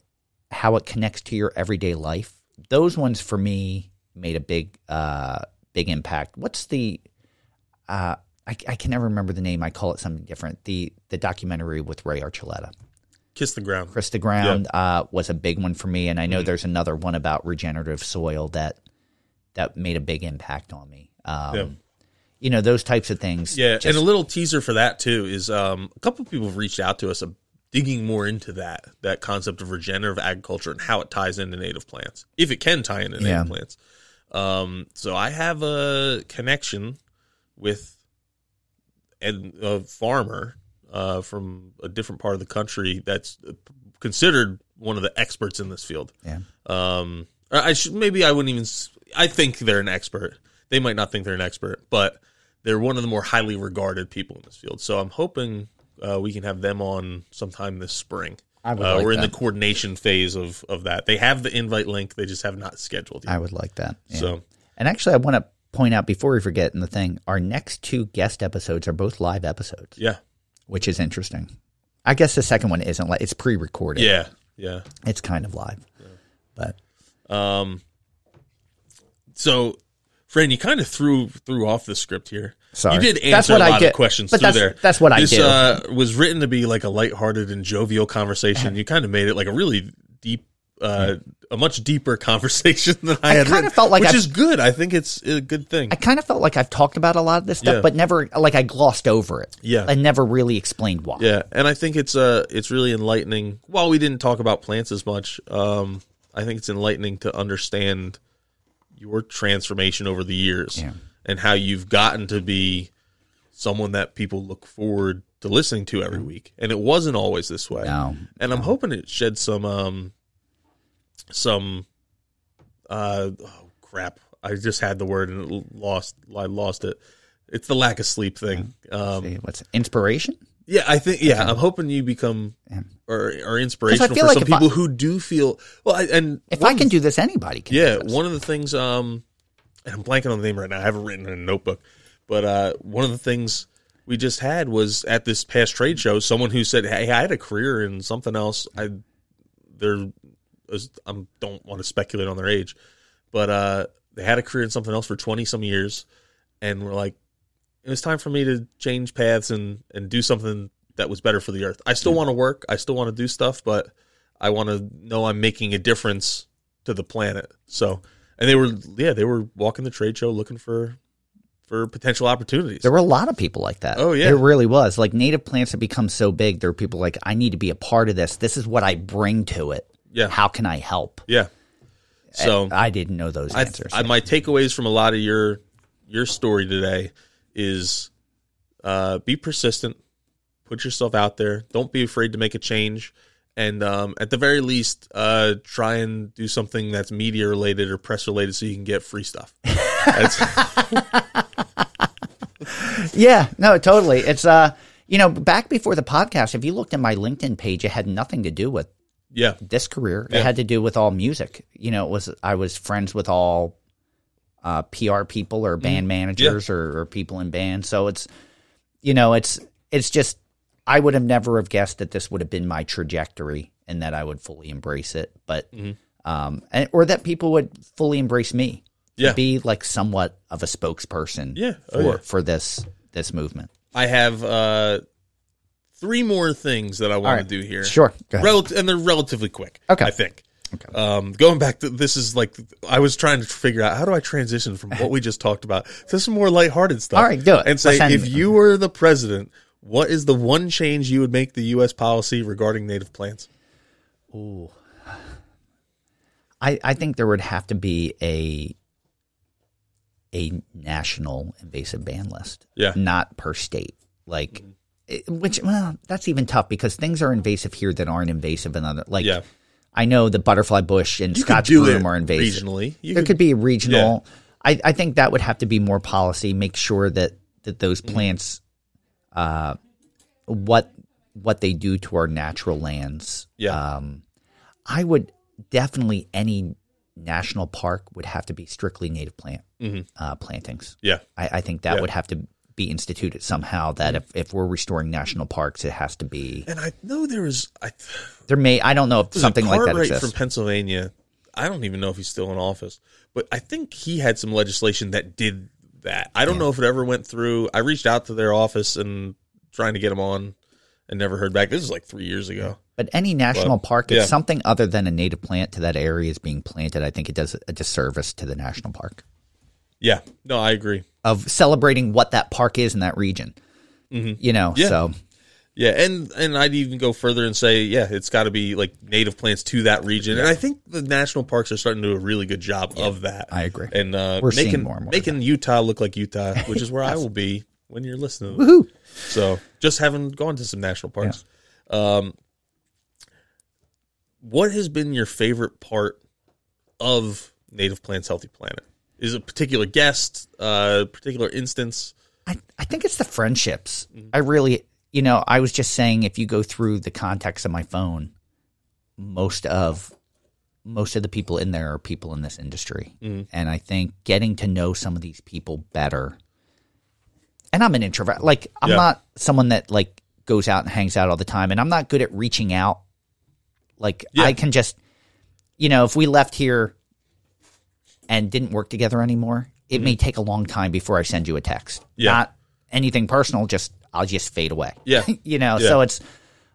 how it connects to your everyday life. Those ones for me made a big uh big impact. What's the uh I, I can never remember the name. I call it something different. The the documentary with Ray Archuleta. Kiss the ground. Kiss the Ground uh, was a big one for me, and I know there's another one about regenerative soil that that made a big impact on me. Um, Yeah. You know those types of things. Yeah, just- and a little teaser for that too is um, a couple of people have reached out to us uh, digging more into that that concept of regenerative agriculture and how it ties into native plants, if it can tie into native Yeah. plants. Um, so I have a connection with an- a farmer uh, from a different part of the country that's considered one of the experts in this field. Yeah. Um, I should maybe I wouldn't even. I think they're an expert. They might not think they're an expert, but they're one of the more highly regarded people in this field. So I'm hoping uh, we can have them on sometime this spring. I would uh, like we're in the coordination phase of of that. They have the invite link. They just have not scheduled yet. I would like that. Yeah. So And actually, I want to point out before we forget in the thing, our next two guest episodes are both live episodes, yeah, which is interesting. I guess the second one isn't like it's pre-recorded. yeah, yeah. it's kind of live, but Um, so, Fran, you kind of threw threw off the script here. Sorry. You did That's answer what a I lot did. of questions But through that's- there. that's what I this, do. Uh, was written to be like a lighthearted and jovial conversation. You kind of made it like a really uh, a much deeper conversation than I, I had kinda felt like which I've- is good. I think it's a good thing. I kind of felt like I've talked about a lot of this stuff, Yeah. but never like I glossed over it. Yeah. I never really explained why. Yeah, and I think it's uh it's really enlightening. While we didn't talk about plants as much, um, I think it's enlightening to understand your transformation over the years Yeah. and how you've gotten to be someone that people look forward to listening to every week. And it wasn't always this way. No. And I'm hoping it sheds some um some uh oh crap. I just had the word and it lost I lost it. It's the lack of sleep thing. Um See, What's inspiration? yeah, I think yeah, I'm hoping you become or are inspirational feel for like some if I- people who do feel well. I, and If I can do this, anybody can. yeah, one of the things um, and I'm blanking on the name right now. I haven't written in a notebook, but uh, one of the things we just had was at this past trade show, someone who said, "Hey, I had a career in something else. I there was I don't want to speculate on their age, but uh, they had a career in something else for twenty some years, and we're like, it was time for me to change paths and and do something that was better for the earth. I still want to work, I still want to do stuff, but I want to know I'm making a difference to the planet. So, and they were yeah, they were walking the trade show looking for for potential opportunities. There were a lot of people like that. Oh, yeah. There really was. Like native plants have become so big, there are people like, I need to be a part of this. This is what I bring to it. Yeah. How can I help? yeah. So I didn't know those I, answers. I, my takeaways from a lot of your your story today is uh, be persistent, put yourself out there, don't be afraid to make a change, and um, at the very least, uh, try and do something that's media related or press related, so you can get free stuff. Yeah, no, totally. It's uh, you know, back before the podcast, if you looked at my LinkedIn page, it had nothing to do with yeah, this career. Yeah. It had to do with all music. You know, it was I was friends with all uh, PR people or band managers or, or people in bands. So it's you know, it's it's just I would have never have guessed that this would have been my trajectory and that I would fully embrace it. But um, and, or that people would fully embrace me. To Yeah. be like somewhat of a spokesperson. Yeah. For Oh, yeah. for this this movement. I have uh, three more things that I want right. to do here. Sure. Go ahead. Rel- and they're relatively quick. Okay. I think. Um, going back to this is like I was trying to figure out how do I transition from what we just talked about to some more lighthearted stuff. All right, do it. And say Let's if you were the president, what is the one change you would make the U.S. policy regarding native plants? I, I think there would have to be a a national invasive ban list. Yeah. Mm-hmm. Not per state. Like it- which well, that's even tough because things are invasive here that aren't invasive in other like Yeah. I know the butterfly bush and You Scotch broom are invasive. regionally. You there could- could be a regional I, I think that would have to be more policy, make sure that, that those Mm-hmm. plants uh what what they do to our natural lands Yeah. um, I would definitely any national park would have to be strictly native plant uh, plantings. yeah. I, I think that Mm-hmm. Yeah. would have to be instituted somehow. That hmm. if, if we're restoring national parks, it has to be And I know there is, I, there. May I don't know if something like that exists. from Pennsylvania. I don't even know if he's still in office, but I think he had some legislation that did that. I don't know if it ever went through. I reached out to their office and trying to get him on, and never heard back. This is like three years ago. but any national But, park, if yeah. something other than a native plant to that area is being planted, I think it does a disservice to the national park Yeah, no, I agree. Of celebrating what that park is in that region. You know, Mm-hmm. Yeah. so Yeah, and and I'd even go further and say, yeah, it's got to be like native plants to that region, and I think the national parks are starting to do a really good job of that. I agree. and uh, We're seeing making more and more making Utah look like Utah, which is where I will be when you're listening. Woohoo! So just having gone to some national parks. Um, what has been your favorite part of Native Plants Healthy Planet? Is a particular guest, uh, particular instance? I, I think it's the friendships. Mm-hmm. I really, you know, I was just saying if you go through the context of my phone, most of most of the people in there are people in this industry, Mm-hmm. and I think getting to know some of these people better. And I'm an introvert. Like I'm Yeah. not someone that like goes out and hangs out all the time, and I'm not good at reaching out. Like Yeah. I can just, you know, if we left here and didn't work together anymore, it may take a long time before I send you a text. Mm-hmm. Yeah. Not anything personal, just I'll just fade away. Yeah. you know, Yeah. so it's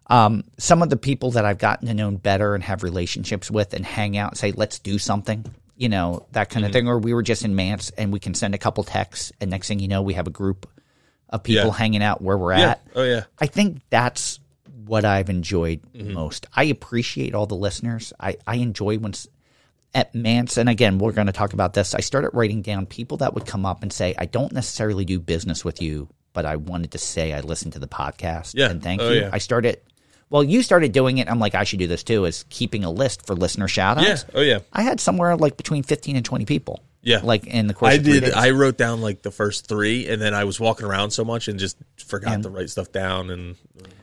um, some of the people that I've gotten to know better and have relationships with and hang out and say, let's do something, you know, that kind of Mm-hmm. thing. Or we were just in MANTS and we can send a couple texts and next thing you know, we have a group of people Yeah. hanging out where we're Yeah. at. Oh yeah. I think that's what I've enjoyed Mm-hmm. most. I appreciate all the listeners. I, I enjoy when s- at MANTS, and again, we're going to talk about this. I started writing down people that would come up and say, I don't necessarily do business with you, but I wanted to say I listened to the podcast Yeah. and thank Oh, you. yeah. I started, well, you started doing it. I'm like, I should do this too, is keeping a list for listener shout outs. Yeah. Oh yeah. I had somewhere like between 15 and 20 people. Yeah. Like in the course I did. I wrote down like the first three, and then I was walking around so much and just forgot to write stuff down. And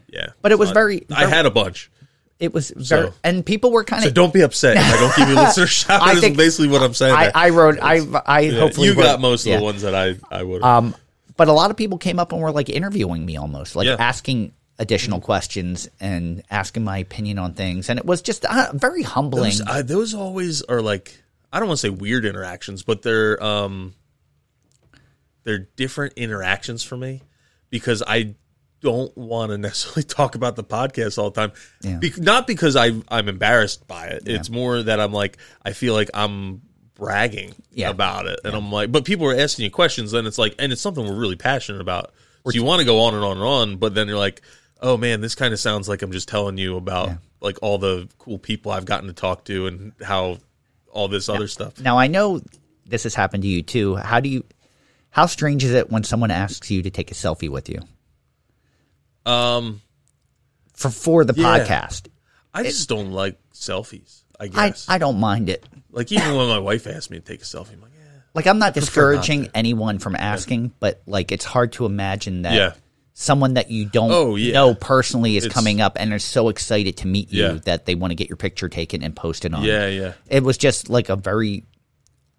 yeah, But it was I- very- I had a bunch. It was very, So- and people were kind of. So don't be upset if I don't give you a listener shout out. Is basically what I'm saying. I. I wrote, I, I Yeah, hopefully you wrote- got most of yeah. the ones that I I would. Um, but a lot of people came up and were like interviewing me almost, like Yeah. asking additional questions and asking my opinion on things, and it was just uh, very humbling. those, I, those always are like I don't want to say weird interactions, but they're um they're different interactions for me because I don't want to necessarily talk about the podcast all the time. Yeah. Bec- not because I I'm embarrassed by it. It's more that I'm like I feel like I'm bragging Yeah. about it, and I'm like, but people are asking you questions, then it's like, and it's something we're really passionate about. So you want to go on and on and on, but then you're like, oh man, this kind of sounds like I'm just telling you about like all the cool people I've gotten to talk to and how all this other stuff. now I know this has happened to you too. How do you? How strange is it when someone asks you to take a selfie with you Um, for for the Yeah. podcast? I just don't like selfies. I I guess I don't mind it. like even when my wife asked me to take a selfie, I'm like, yeah, Like I'm not not discouraging to. anyone from asking, but like it's hard to imagine that Yeah. someone that you don't Oh, yeah. know personally is It's- coming up and are so excited to meet you Yeah. that they want to get your picture taken and posted on. yeah, yeah. It was just like a very,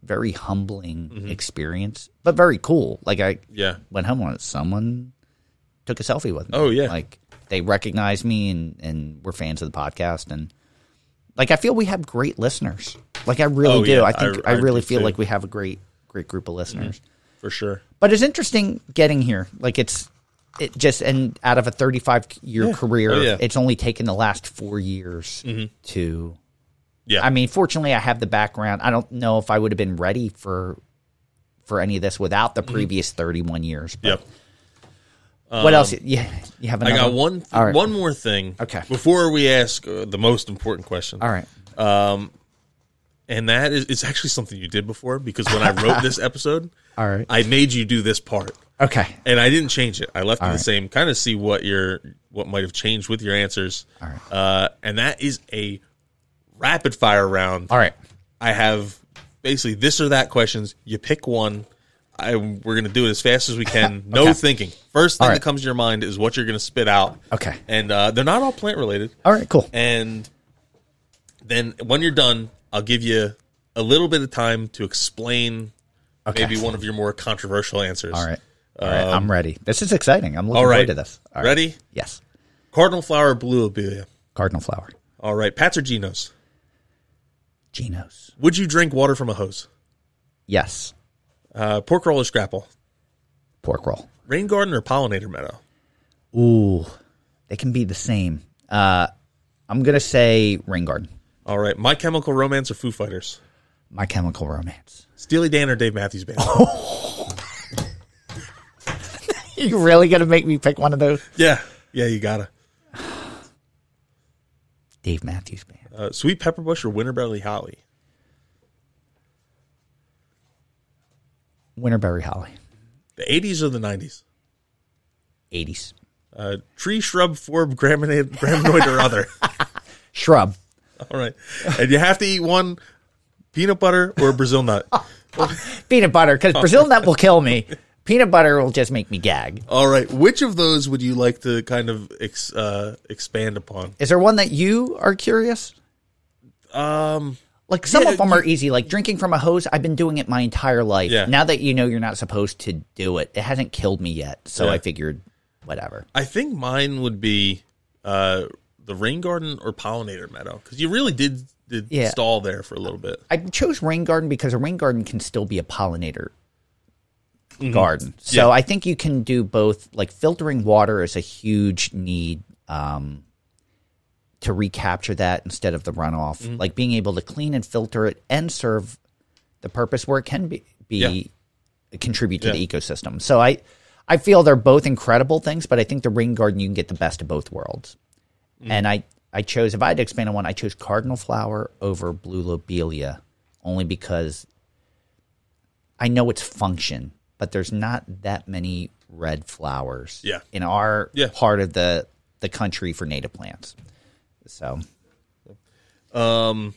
very humbling experience, but very cool. Like I Mm-hmm. Yeah. went home on it. Someone took a selfie with me. Oh, yeah. Like they recognized me and and were fans of the podcast and like I feel we have great listeners. Like I really Oh, do. yeah. I think I- I, I really feel too. like we have a great great group of listeners. for sure. But it's interesting getting here. Like it's it just and out of a 35 year career, Oh, yeah. Mm-hmm. it's only taken the last 4 years to Yeah, I mean, fortunately, I have the background. I don't know if I would have been ready for for any of this without the previous thirty one years. But yep. What else? Yeah, you have Um, I got one All right. one more thing. Okay. Before we ask uh, the most important question. All right. Um, And that is it's actually something you did before because when I wrote this episode, All right. I made you do this part. Okay. And I didn't change it. I left it the right. same. Kind of see what your what might have changed with your answers. All right. Uh, and that is a rapid fire round. All right. I have basically this or that questions. You pick one. I, we're going to do it as fast as we can. No Okay. thinking. First thing All that comes to your mind is what you're going to spit out. Okay. And uh, they're not all plant related. All right. Cool. And then when you're done, I'll give you a little bit of time to explain Okay. maybe one of your more controversial answers. All right. All right. I'm ready. This is exciting. I'm looking Um, All right. forward to this. All right. Ready? Yes. Cardinal flower, blue lobelia. Cardinal flower. All right. Pats or Genos? Genos. Would you drink water from a hose? Yes. Uh, pork roll or scrapple? Pork roll. Rain garden or pollinator meadow? Ooh, they can be the same. Uh, I'm gonna say Rain Garden. All right. My Chemical Romance or Foo Fighters? My Chemical Romance. Steely Dan or Dave Matthews Band? you really gonna make me pick one of those? yeah. Yeah, you gotta. Dave Matthews Band. Uh, sweet pepper bush or winterberry holly. Winterberry Holly. The 80s or the 90s. 80s. Uh, tree, shrub, forb, graminoid, graminoid or other. Shrub. All right, and you have to eat one peanut butter or Brazil nut. Peanut butter, because Brazil nut will kill me. Peanut butter will just make me gag. All right, which of those would you like to kind of ex, uh, expand upon? Is there one that you are curious? Um, Like some Yeah, of them are easy. Like drinking from a hose, I've been doing it my entire life. Yeah. Now that you know you're not supposed to do it, it hasn't killed me yet. So Yeah. I figured, whatever. I think mine would be uh, the rain garden or pollinator meadow because you really did did Yeah. stall there for a little bit. I chose rain garden because a rain garden can still be a pollinator garden. So Mm-hmm. I think you can do both. Like filtering water is a huge need um, to recapture that instead of the runoff. Mm-hmm. Like being able to clean and filter it and serve the purpose where it can be, be contribute to Yeah. the ecosystem. So I I feel they're both incredible things, but I think the rain garden you can get the best of both worlds. Mm. And I I chose if I had to expand on one, I chose cardinal flower over blue lobelia, only because I know its function, but there's not that many red flowers Yeah. in our Yeah. part of the the country for native plants. So Um,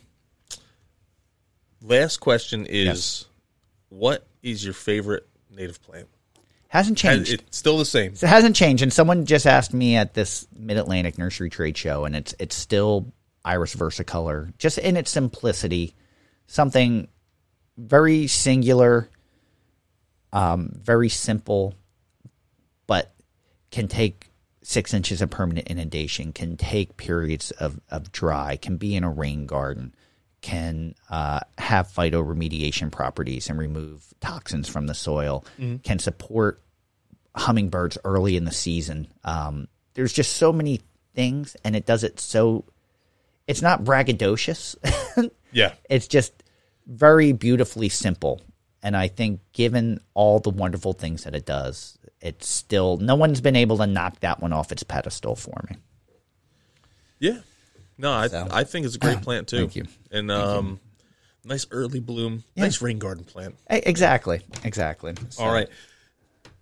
last question is, Yes. what is your favorite native plant? hasn't changed. It's still the same. It hasn't changed. And someone just asked me at this Mid Atlantic Nursery Trade Show, and it's it's still Iris Versicolor, just in its simplicity, something very singular, um, very simple, but can take six inches of permanent inundation, can take periods of, of dry, can be in a rain garden, can uh, have phytoremediation properties and remove toxins from the soil, can support hummingbirds early in the season. Um, there's just so many things, and it does it so. It's not braggadocious. Yeah. it's just very beautifully simple. And I think, given all the wonderful things that it does, it's still no one's been able to knock that one off its pedestal for me. Yeah. No, I So. I think it's a great plant too. Thank you. And um, nice early bloom, nice rain garden plant. Exactly, exactly. So- All right.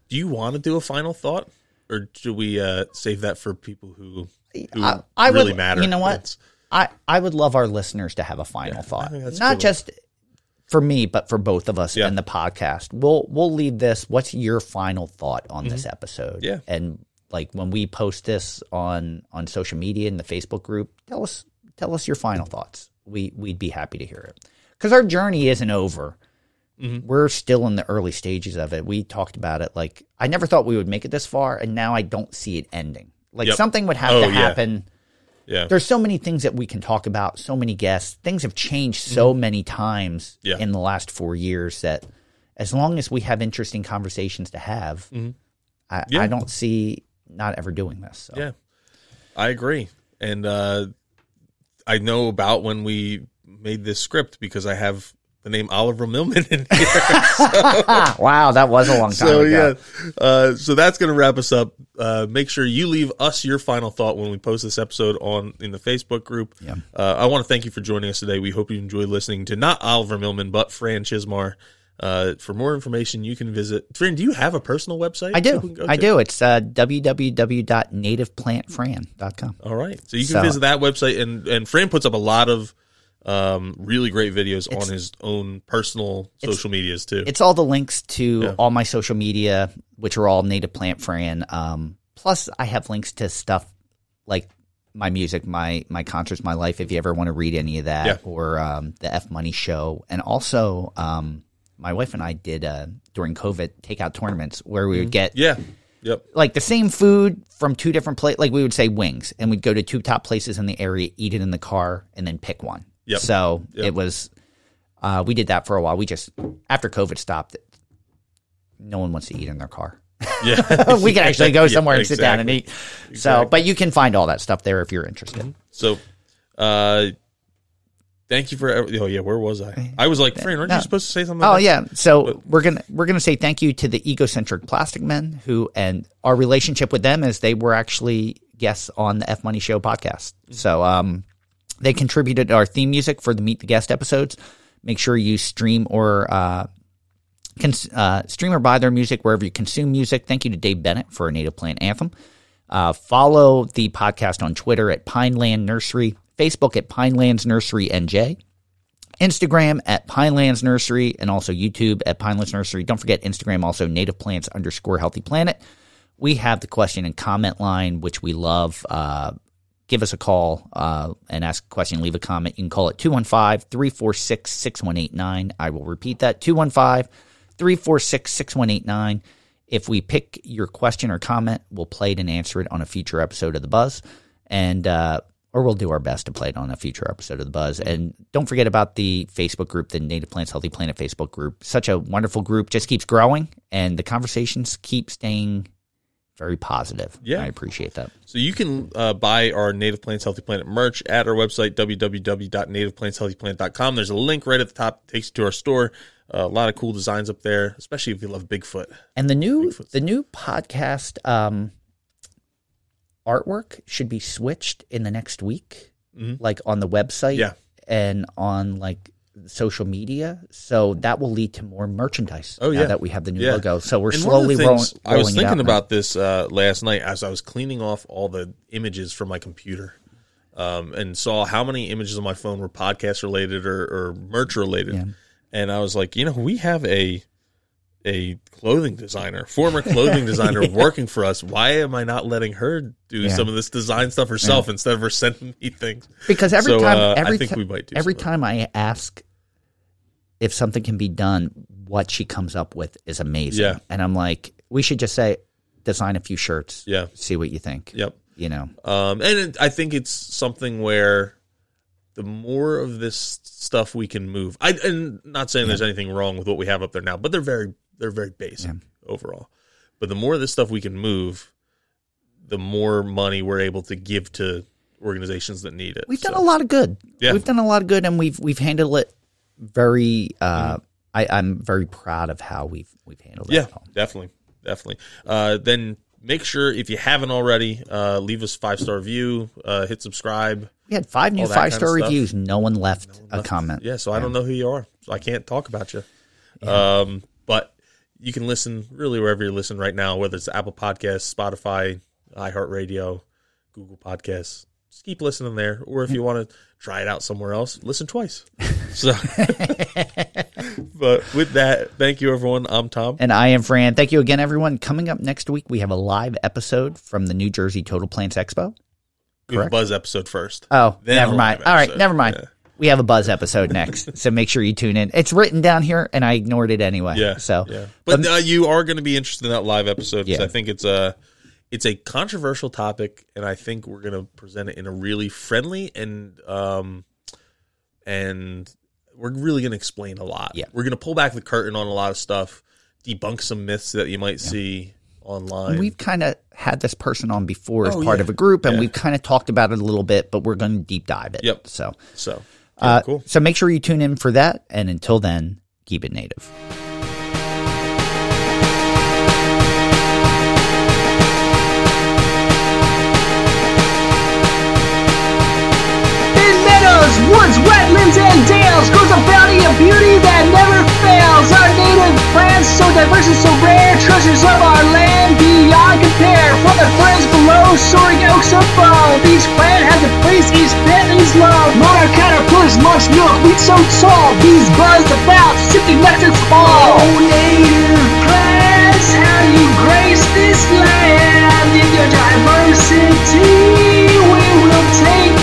Do you want to do a final thought, or do we uh, save that for people who, who I, I really would, matter? You know what? It's- I, I would love our listeners to have a final thought, not just for me, but for both of us Yeah. and the podcast. We'll we'll leave this. What's your final thought on this episode? Mm-hmm. Yeah. and like when we post this on on social media in the Facebook group, tell us tell us your final thoughts. We we'd be happy to hear it because our journey isn't over. Mm-hmm. We're still in the early stages of it. We talked about it. Like I never thought we would make it this far, and now I don't see it ending. Like Yep. something would have Oh, to happen yeah. There's so many things that we can talk about, so many guests. Things have changed so many times Mm-hmm. Yeah. in the last four years that as long as we have interesting conversations to have, I, Mm-hmm. Yeah. I don't see not ever doing this. So. Yeah, I agree, and uh, I know about when we made this script because I have the name Oliver Millman in here. Ah, wow, that was a long time so ago. yeah, uh, so that's going to wrap us up. Uh, make sure you leave us your final thought when we post this episode on in the Facebook group. Yeah. Uh, I want to thank you for joining us today. We hope you enjoyed listening to not Oliver Millman but Fran Chismar. Uh, for more information, you can visit. Fran, do you have a personal website? I do. I to? do. It's uh, www.nativeplantfran.com. All right. So you can So- visit that website and and Fran puts up a lot of um, really great videos on his own personal social medias too. It's all the links to Yeah. all my social media, which are all Native Plant Fran. Um, plus, I have links to stuff like my music, my my concerts, my life. If you ever want to read any of that, Yeah. or um, the F Money Show, and also um, my wife and I did uh, during COVID takeout tournaments where we would get yeah. Yep. like the same food from two different places. Like we would say wings, and we'd go to two top places in the area, eat it in the car, and then pick one. Yep. So Yep. it was. Uh, we did that for a while. We just after COVID stopped, no one wants to eat in their car. Yeah. we can actually go Yeah, somewhere and sit down and exactly. eat. So, but you can find all that stuff there if you're interested. So, uh, thank you for. Oh yeah, where was I? I was like, Fran, aren't No. you supposed to say something? Oh yeah. So we're gonna we're gonna say thank you to the egocentric plastic men who and our relationship with them is they were actually guests on the F Money Show podcast. So um, they contributed our theme music for the Meet the Guest episodes. Make sure you stream or uh, cons- uh, stream or buy their music wherever you consume music. Thank you to Dave Bennett for a native plant anthem. Uh, follow the podcast on Twitter at Pineland Nursery, Facebook at Pinelands Nursery NJ. Instagram at Pinelands Nursery and also YouTube at Pinelands Nursery. Don't forget Instagram also native plants underscore healthy planet. We have the question and comment line, which we love. Uh, give us a call uh, and ask a question, leave a comment. You can call it 215 346 6189. I will repeat that 215 346 6189. If we pick your question or comment, we'll play it and answer it on a future episode of The Buzz. And, uh, or we'll do our best to play it on a future episode of The Buzz. And don't forget about the Facebook group, the Native Plants Healthy Planet Facebook group. Such a wonderful group, just keeps growing, and the conversations keep staying very positive. Yeah. I appreciate that. So you can uh, buy our Native Plants Healthy Planet merch at our website www.nativeplantshealthyplanet.com. There's a link right at the top that takes you to our store. Uh, a lot of cool designs up there, especially if you love Bigfoot. And the new the new podcast um, artwork should be switched in the next week, like on the website Mm-hmm. Yeah. and on like social media. So that will lead to more merchandise. Oh, now yeah. that we have the new Yeah. logo. So we're And slowly the rolling. things- I was rolling thinking out now. about this uh, last night as I was cleaning off all the images from my computer, um, and saw how many images on my phone were podcast related or, or merch related, and I was like, you know, we have a a clothing designer, former clothing designer, working for us. Why am I not letting her do Yeah. some of this design stuff herself instead of her sending me things? because every So, time uh, I think ti- we might do every time I ask if something can be done, what she comes up with is amazing. Yeah. And I'm like, we should just say design a few shirts. Yeah. See what you think. Yep. You know. Um, and it, I think it's something where the more of this stuff we can move, I and not saying there's anything wrong with what we have up there now, but they're very they're very basic overall. But the more of this stuff we can move, the more money we're able to give to organizations that need it. We've done a lot of good. Yeah. We've done a lot of good, and we've we've handled it very. Uh, Mm-hmm. I, I'm very proud of how we've we've handled Yeah, it. Yeah, definitely, definitely. Uh, then make sure if you haven't already, uh, leave us five star review, uh, hit subscribe. We had five new that five star reviews. No one left a comment. Yeah, so I don't know who you are, so I can't talk about you. Um, but you can listen really wherever you listen right now, whether it's Apple Podcasts, Spotify, iHeartRadio, Google Podcasts. Just keep listening there, or if you want to try it out somewhere else, listen twice. So, but with that, thank you everyone. I'm Tom. And I am Fran. Thank you again, everyone. Coming up next week, we have a live episode from the New Jersey Total Plants Expo. We have a correct. Buzz episode first. Oh, Then never mind. All right, never mind. Yeah. We have a buzz episode next, so make sure you tune in. It's written down here, and I ignored it anyway. Yeah. So, yeah. But uh, you are going to be interested in that live episode because Yeah. I think it's a it's a controversial topic, and I think we're going to present it in a really friendly and um and we're really going to explain a lot. Yeah. We're going to pull back the curtain on a lot of stuff, debunk some myths that you might see online. we've kind of had this person on before as Oh, part yeah. of a group, and Yeah. we've kind of talked about it a little bit, but we're going to deep dive it. Yep. So, so yeah, uh, cool. So make sure you tune in for that, and until then, keep it native. Meadows, woods, wetlands, and dales grows a bounty of beauty that never fails. Our native plants, so diverse and so rare, treasures of our land beyond compare. From the ferns below, soaring oaks above, each plant has a place, each plant is love. Monarch caterpillars launch milkweed so tall, bees buzz about, sipping nectar from all. Oh, native plants, how you grace this land in your diversity. We will take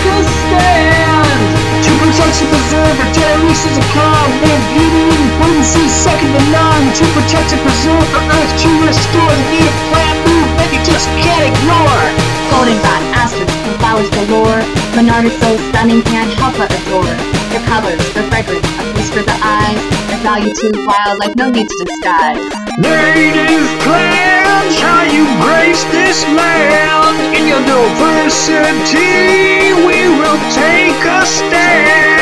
to protect and preserve our generations to come. Their beauty and potency second to none. To protect and preserve the earth to restore the native plant movement you just can't ignore. Goldenrod, asters, and flowers galore. Monarda is so stunning, can't help but adore. Their colors, their fragrance, a feast for the eyes. Their value to wildlife, no need to disguise. Native how you grace this land. In your diversity, we will take a stand.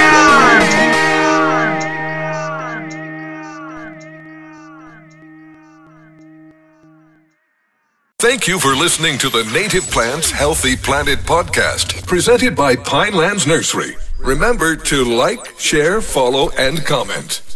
Thank you for listening to the Native Plants Healthy Planet podcast, presented by Pinelands Nursery. Remember to like, share, follow, and comment.